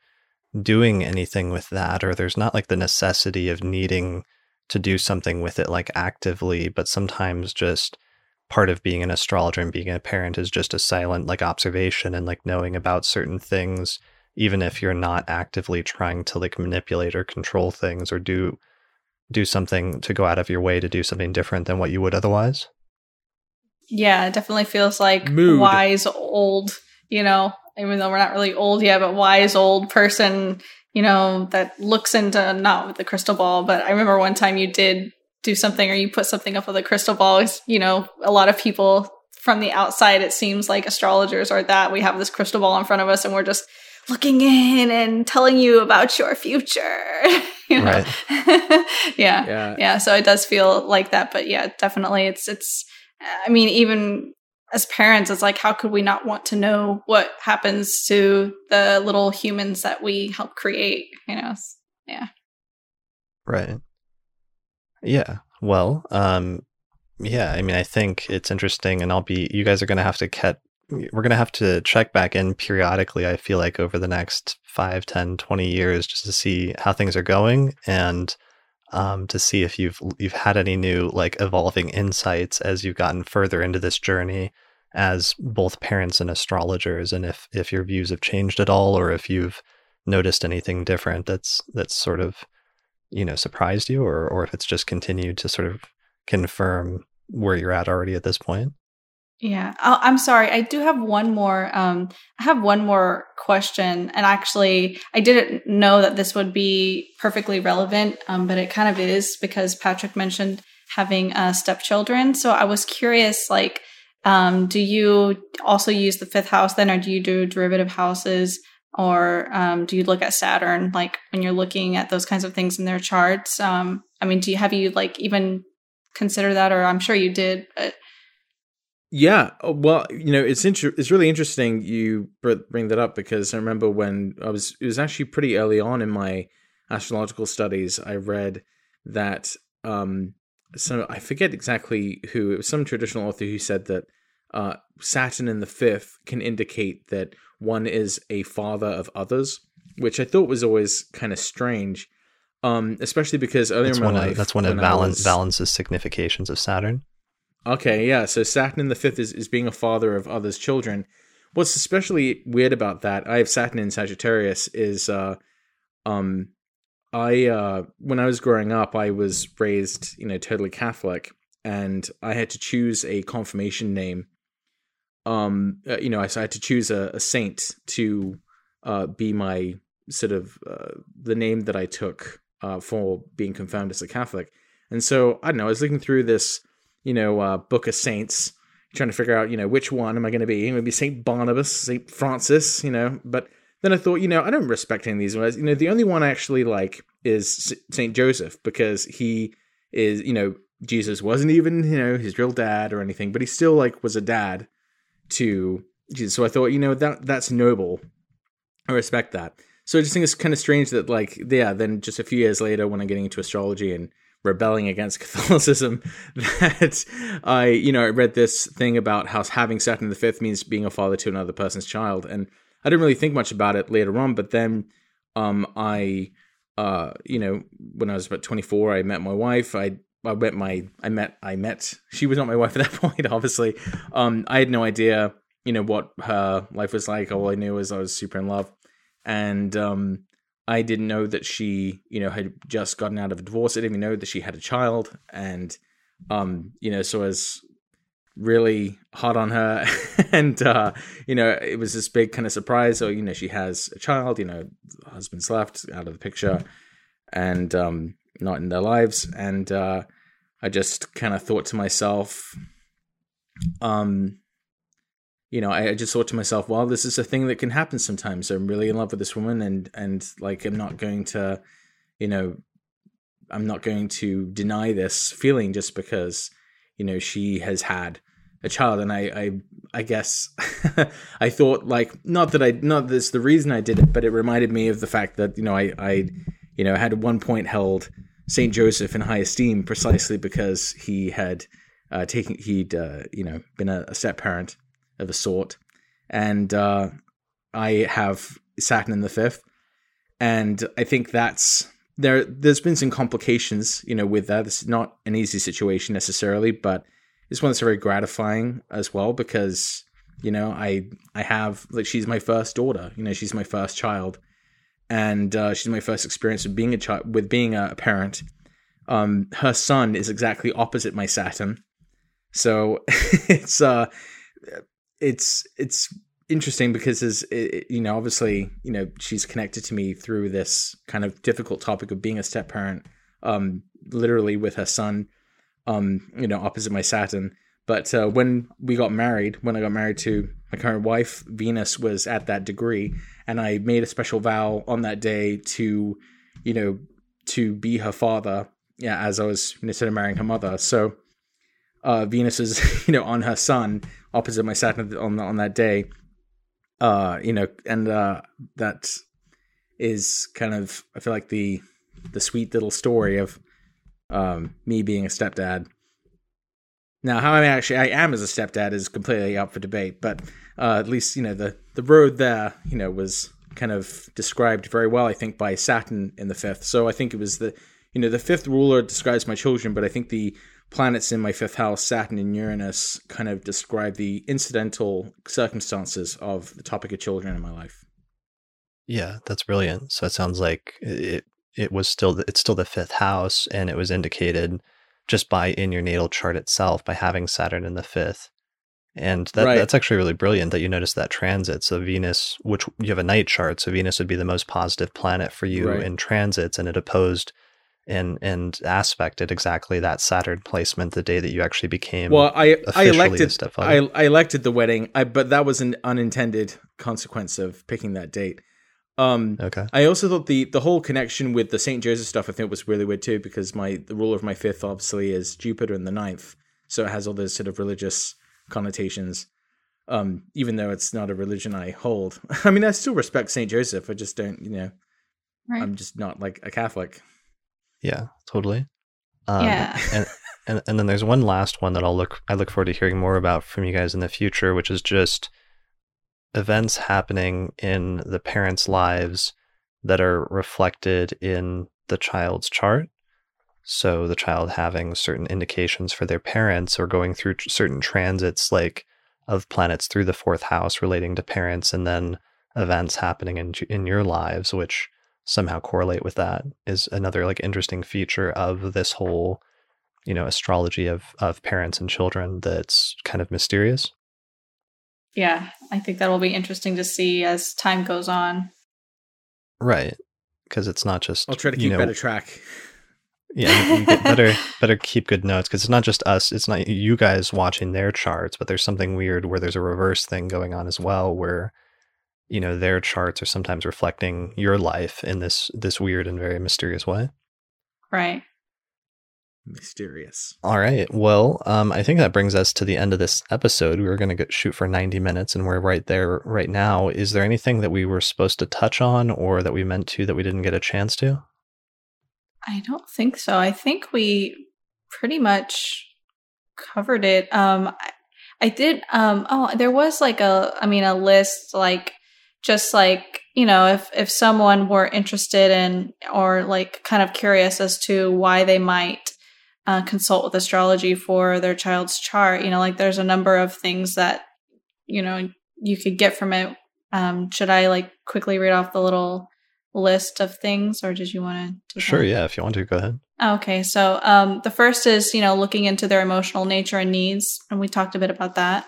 doing anything with that, or there's not like the necessity of needing to do something with it like actively, but sometimes just part of being an astrologer and being a parent is just a silent like observation and like knowing about certain things even if you're not actively trying to like manipulate or control things or do do something to go out of your way to do something different than what you would otherwise. Yeah, it definitely feels like Mood. wise old, you know, even though we're not really old yet, but wise old person, you know, that looks into not with the crystal ball, but I remember one time you did do something or you put something up with a crystal ball. You know, a lot of people from the outside, it seems like astrologers are that we have this crystal ball in front of us and we're just looking in and telling you about your future. you know? Right. yeah. yeah. Yeah. So it does feel like that. But yeah, definitely it's, it's, I mean, even as parents, it's like, how could we not want to know what happens to the little humans that we help create? You know? Yeah. Right. Yeah. Well, um, yeah, I mean, I think it's interesting, and I'll be, you guys are going to have to cat we're going to have to check back in periodically i feel like over the next 5 10 20 years just to see how things are going and um, to see if you've you've had any new like evolving insights as you've gotten further into this journey as both parents and astrologers and if if your views have changed at all or if you've noticed anything different that's that's sort of you know surprised you or or if it's just continued to sort of confirm where you're at already at this point yeah, oh, I'm sorry. I do have one more. Um, I have one more question, and actually, I didn't know that this would be perfectly relevant, um, but it kind of is because Patrick mentioned having uh, stepchildren. So I was curious, like, um, do you also use the fifth house then, or do you do derivative houses, or um, do you look at Saturn, like when you're looking at those kinds of things in their charts? Um, I mean, do you have you like even consider that, or I'm sure you did, but yeah, oh, well, you know, it's inter- it's really interesting you bring that up because I remember when I was it was actually pretty early on in my astrological studies I read that um some I forget exactly who it was some traditional author who said that uh, Saturn in the fifth can indicate that one is a father of others, which I thought was always kind of strange, um, especially because earlier that's in my one life, of, that's one of Valens, was, significations of Saturn. Okay, yeah. So Saturn in the fifth is, is being a father of others' children. What's especially weird about that, I have Saturn in Sagittarius, is uh um I uh when I was growing up I was raised, you know, totally Catholic and I had to choose a confirmation name. Um uh, you know, I, so I had to choose a, a saint to uh be my sort of uh, the name that I took uh for being confirmed as a Catholic. And so I don't know, I was looking through this you know, Book of Saints, trying to figure out, you know, which one am I going to be? Am I going to be Saint Barnabas, Saint Francis, you know. But then I thought, you know, I don't respect any of these ones. You know, the only one I actually like is Saint Joseph because he is, you know, Jesus wasn't even, you know, his real dad or anything, but he still like was a dad to Jesus. So I thought, you know, that that's noble. I respect that. So I just think it's kind of strange that, like, yeah, then just a few years later, when I'm getting into astrology and rebelling against Catholicism that I, you know, I read this thing about how having Saturn the fifth means being a father to another person's child, and I didn't really think much about it later on. But then, um, I uh, you know, when I was about 24, I met my wife. I I met my I met I met she was not my wife at that point obviously um I had no idea you know what her life was like all I knew was I was super in love and um I didn't know that she you know had just gotten out of a divorce I didn't even know that she had a child and um you know so I was really hot on her. And uh you know it was this big kind of surprise. So you know she has a child you know husband's left out of the picture and um not in their lives. And uh i just kind of thought to myself um you know I, I just thought to myself well this is a thing that can happen sometimes. I'm really in love with this woman and and like i'm not going to you know i'm not going to deny this feeling just because you know she has had a child and i i i guess i thought like not that i not this the reason i did it but it reminded me of the fact that you know i i you know had at one point held saint joseph in high esteem precisely because he had uh taken he'd uh you know been a, a step parent of a sort. And uh i have saturn in the fifth. And i think that's there there's been some complications you know with that. It's not an easy situation necessarily but it's one that's very gratifying as well because you know i i have like she's my first daughter you know she's my first child. And uh, she's my first experience with being a child with being a, parent. Um her son is exactly opposite my saturn. So it's uh it's it's interesting because as you know obviously you know she's connected to me through this kind of difficult topic of being a step parent um literally with her son um you know opposite my saturn. But uh, when we got married when i got married to my current wife venus was at that degree and i made a special vow on that day to you know to be her father yeah as i was instead of marrying her mother. So uh venus is you know on her son opposite my saturn on on that day. Uh you know and uh that is kind of i feel like the the sweet little story of um me being a stepdad now how i actually i am as a stepdad is completely up for debate but uh at least you know the the road there you know was kind of described very well i think by saturn in the fifth so i think it was the you know the fifth ruler describes my children but i think the planets in my fifth house, Saturn and Uranus, kind of describe the incidental circumstances of the topic of children in my life. Yeah, that's brilliant. So it sounds like it it was still it's still the fifth house, and it was indicated just by in your natal chart itself by having Saturn in the fifth. And that, right. that's actually really brilliant that you noticed that transit. So Venus, which you have a night chart, so Venus would be the most positive planet for you right. in transits, and it opposed and and aspected exactly that Saturn placement the day that you actually became well I I elected I, I elected the wedding I but that was an unintended consequence of picking that date um okay I also thought the the whole connection with the Saint Joseph stuff I think was really weird too because my the ruler of my fifth obviously is Jupiter in the ninth so it has all those sort of religious connotations um even though it's not a religion I hold I mean I still respect Saint Joseph I just don't you know right. I'm just not like a Catholic yeah, totally. Um, yeah. and, and and then there's one last one that I'll look I look forward to hearing more about from you guys in the future, which is just events happening in the parents' lives that are reflected in the child's chart. So the child having certain indications for their parents or going through certain transits like of planets through the fourth house relating to parents and then events happening in in your lives which somehow correlate with that is another like interesting feature of this whole you know astrology of of parents and children that's kind of mysterious yeah i think that will be interesting to see as time goes on. Right because it's not just i'll try to keep know, better track. Yeah better better keep good notes because it's not just us it's not you guys watching their charts but there's something weird where there's a reverse thing going on as well where you know their charts are sometimes reflecting your life in this this weird and very mysterious way. Right mysterious. All right. Well um i think that brings us to the end of this episode. We were going to shoot for 90 minutes and we're right there right now. Is there anything that we were supposed to touch on or that we meant to that we didn't get a chance to? I don't think so. I think we pretty much covered it. Um I, I did um oh there was like a i mean a list like just like you know, if if someone were interested in or like kind of curious as to why they might uh, consult with astrology for their child's chart, you know, like there's a number of things that you know you could get from it. Um, should I like quickly read off the little list of things, or did you want to? Sure, that? yeah. If you want to, go ahead. Okay, so um, the first is you know looking into their emotional nature and needs, and we talked a bit about that.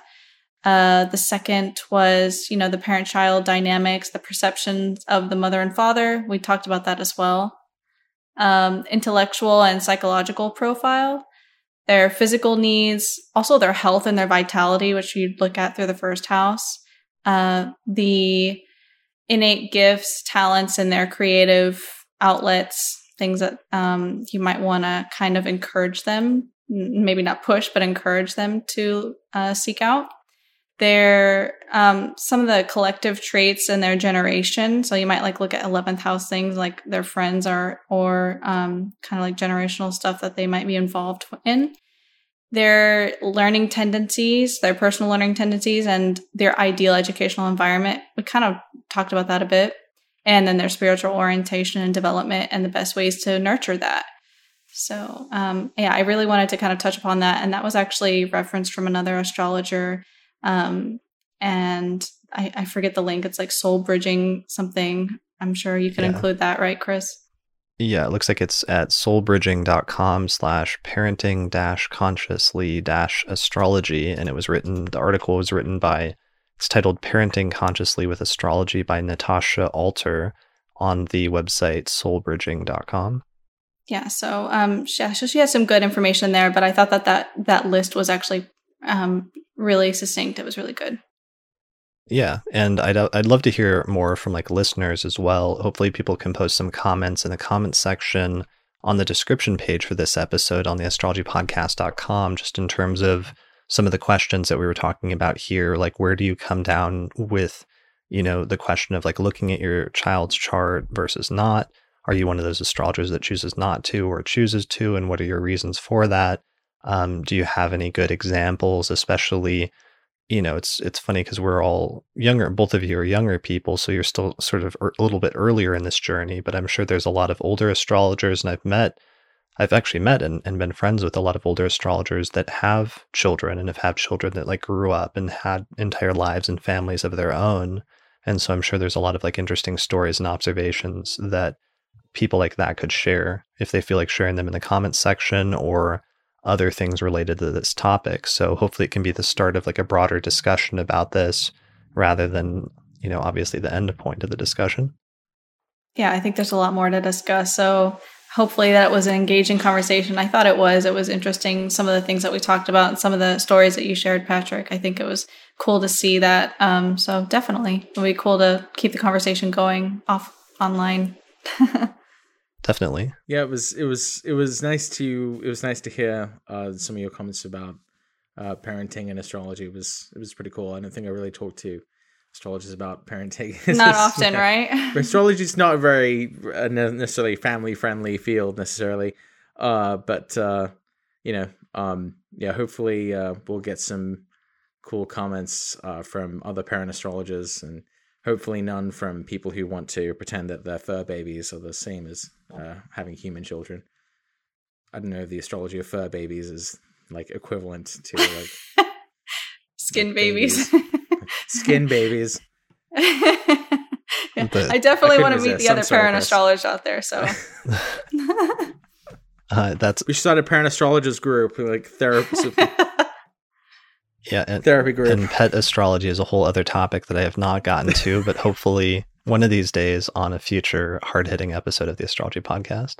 Uh, the second was, you know, the parent child dynamics, the perceptions of the mother and father. We talked about that as well. Um, intellectual and psychological profile, their physical needs, also their health and their vitality, which you'd look at through the first house. Uh, the innate gifts, talents, and their creative outlets, things that um, you might want to kind of encourage them, maybe not push, but encourage them to uh, seek out their um, some of the collective traits in their generation. So you might like look at eleventh house things like their friends are or um, kind of like generational stuff that they might be involved in. Their learning tendencies, their personal learning tendencies, and their ideal educational environment. We kind of talked about that a bit. And then their spiritual orientation and development and the best ways to nurture that. So, um, yeah, I really wanted to kind of touch upon that. And that was actually referenced from another astrologer um, and I, I forget the link. It's like soul bridging something. I'm sure you can yeah. include that, right, Chris? Yeah, it looks like it's at soulbridging.com slash parenting dash consciously dash astrology. And it was written, the article was written by, it's titled Parenting Consciously with Astrology by Natasha Alter on the website soulbridging.com. Yeah, so um, she, so she has some good information there, but I thought that that, that list was actually um, really succinct. It was really good. Yeah, and I'd I'd love to hear more from like listeners as well. Hopefully, people can post some comments in the comments section on the description page for this episode on the astrologypodcast.com just in terms of some of the questions that we were talking about here like where do you come down with you know the question of like looking at your child's chart versus not are you one of those astrologers that chooses not to or chooses to and what are your reasons for that um, do you have any good examples, especially? You know, it's it's funny because we're all younger. Both of you are younger people, so you're still sort of er, a little bit earlier in this journey. But I'm sure there's a lot of older astrologers, and I've met, I've actually met and, and been friends with a lot of older astrologers that have children and have had children that like grew up and had entire lives and families of their own. And so I'm sure there's a lot of like interesting stories and observations that people like that could share if they feel like sharing them in the comments section or other things related to this topic. So hopefully it can be the start of like a broader discussion about this rather than, you know, obviously the end point of the discussion. Yeah, I think there's a lot more to discuss. So hopefully that was an engaging conversation. I thought it was. It was interesting some of the things that we talked about and some of the stories that you shared, Patrick. I think it was cool to see that. Um, so definitely it would be cool to keep the conversation going off online. definitely. Yeah, it was it was it was nice to it was nice to hear uh, some of your comments about uh, parenting and astrology. It was it was pretty cool. I don't think I really talked to astrologers about parenting. not often, yeah. right? astrology is not a very uh, necessarily family friendly field necessarily, uh, but uh, you know, um, yeah. Hopefully, uh, we'll get some cool comments uh, from other parent astrologers and hopefully none from people who want to pretend that their fur babies are the same as uh, having human children. I don't know if the astrology of fur babies is like equivalent to like skin like babies. babies. skin babies. yeah, I definitely I want to meet the other parent astrologers out there. So uh, that's we should start a parent astrologers group, like therapists. Yeah, and, therapy group. And pet astrology is a whole other topic that I have not gotten to, but hopefully one of these days on a future hard hitting episode of the astrology podcast.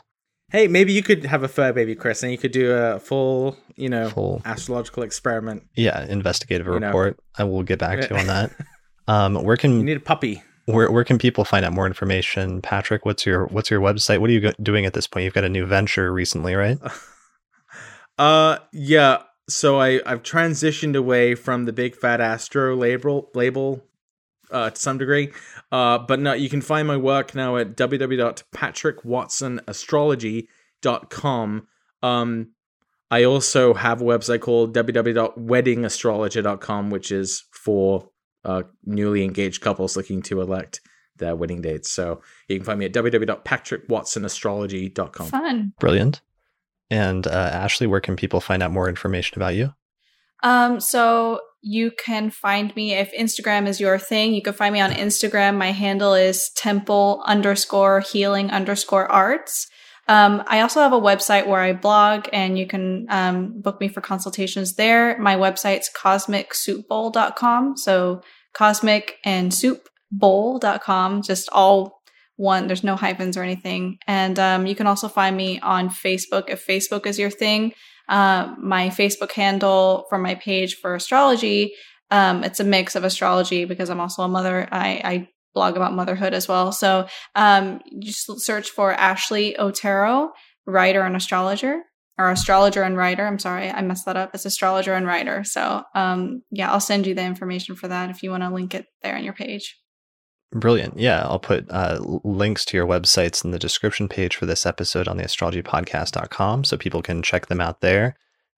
Hey, maybe you could have a fur baby, Chris, and you could do a full, you know, full astrological experiment. Yeah, investigative report. Know. I will get back to you on that. Um, where can you need a puppy? Where where can people find out more information? Patrick, what's your what's your website? What are you doing at this point? You've got a new venture recently, right? Uh, yeah so I I've transitioned away from the big fat astro label label uh, to some degree. Uh, but no, you can find my work now at www.patrickwatsonastrology.com. Um, I also have a website called www.weddingastrologer.com, which is for uh, newly engaged couples looking to elect their wedding dates. So you can find me at www.patrickwatsonastrology.com. Fun. Brilliant. And uh, Ashley, where can people find out more information about you? Um, so you can find me if Instagram is your thing. You can find me on Instagram. My handle is temple underscore healing underscore arts. Um, I also have a website where I blog and you can um, book me for consultations there. My website's cosmicsoupbowl.com. So cosmic and soupbowl.com, just all one. There's no hyphens or anything. And um, you can also find me on Facebook if Facebook is your thing. Uh, my Facebook handle for my page for astrology. Um, it's a mix of astrology because I'm also a mother. I, I blog about motherhood as well. So um, just search for Ashley Otero, writer and astrologer, or astrologer and writer. I'm sorry, I messed that up. It's astrologer and writer. So um, yeah, I'll send you the information for that if you want to link it there on your page. Brilliant. Yeah, I'll put uh, links to your websites in the description page for this episode on the astrologypodcast.com so people can check them out there.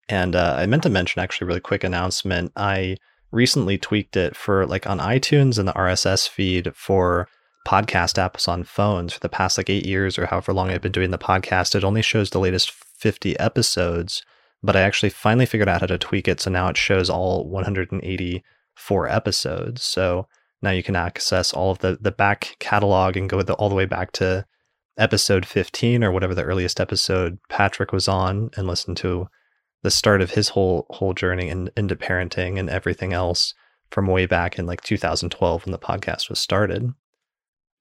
And uh, I meant to mention, actually, really quick announcement. I recently tweaked it for like on iTunes and the RSS feed for podcast apps on phones for the past like eight years or however long I've been doing the podcast. It only shows the latest 50 episodes, but I actually finally figured out how to tweak it. So now it shows all 184 episodes. So now you can access all of the the back catalog and go the, all the way back to episode 15 or whatever the earliest episode Patrick was on and listen to the start of his whole whole journey in, into parenting and everything else from way back in like 2012 when the podcast was started.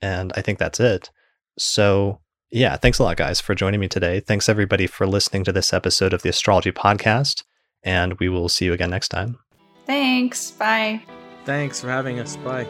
And I think that's it. So, yeah, thanks a lot, guys, for joining me today. Thanks, everybody, for listening to this episode of the Astrology Podcast. And we will see you again next time. Thanks. Bye. Thanks for having us. Bye.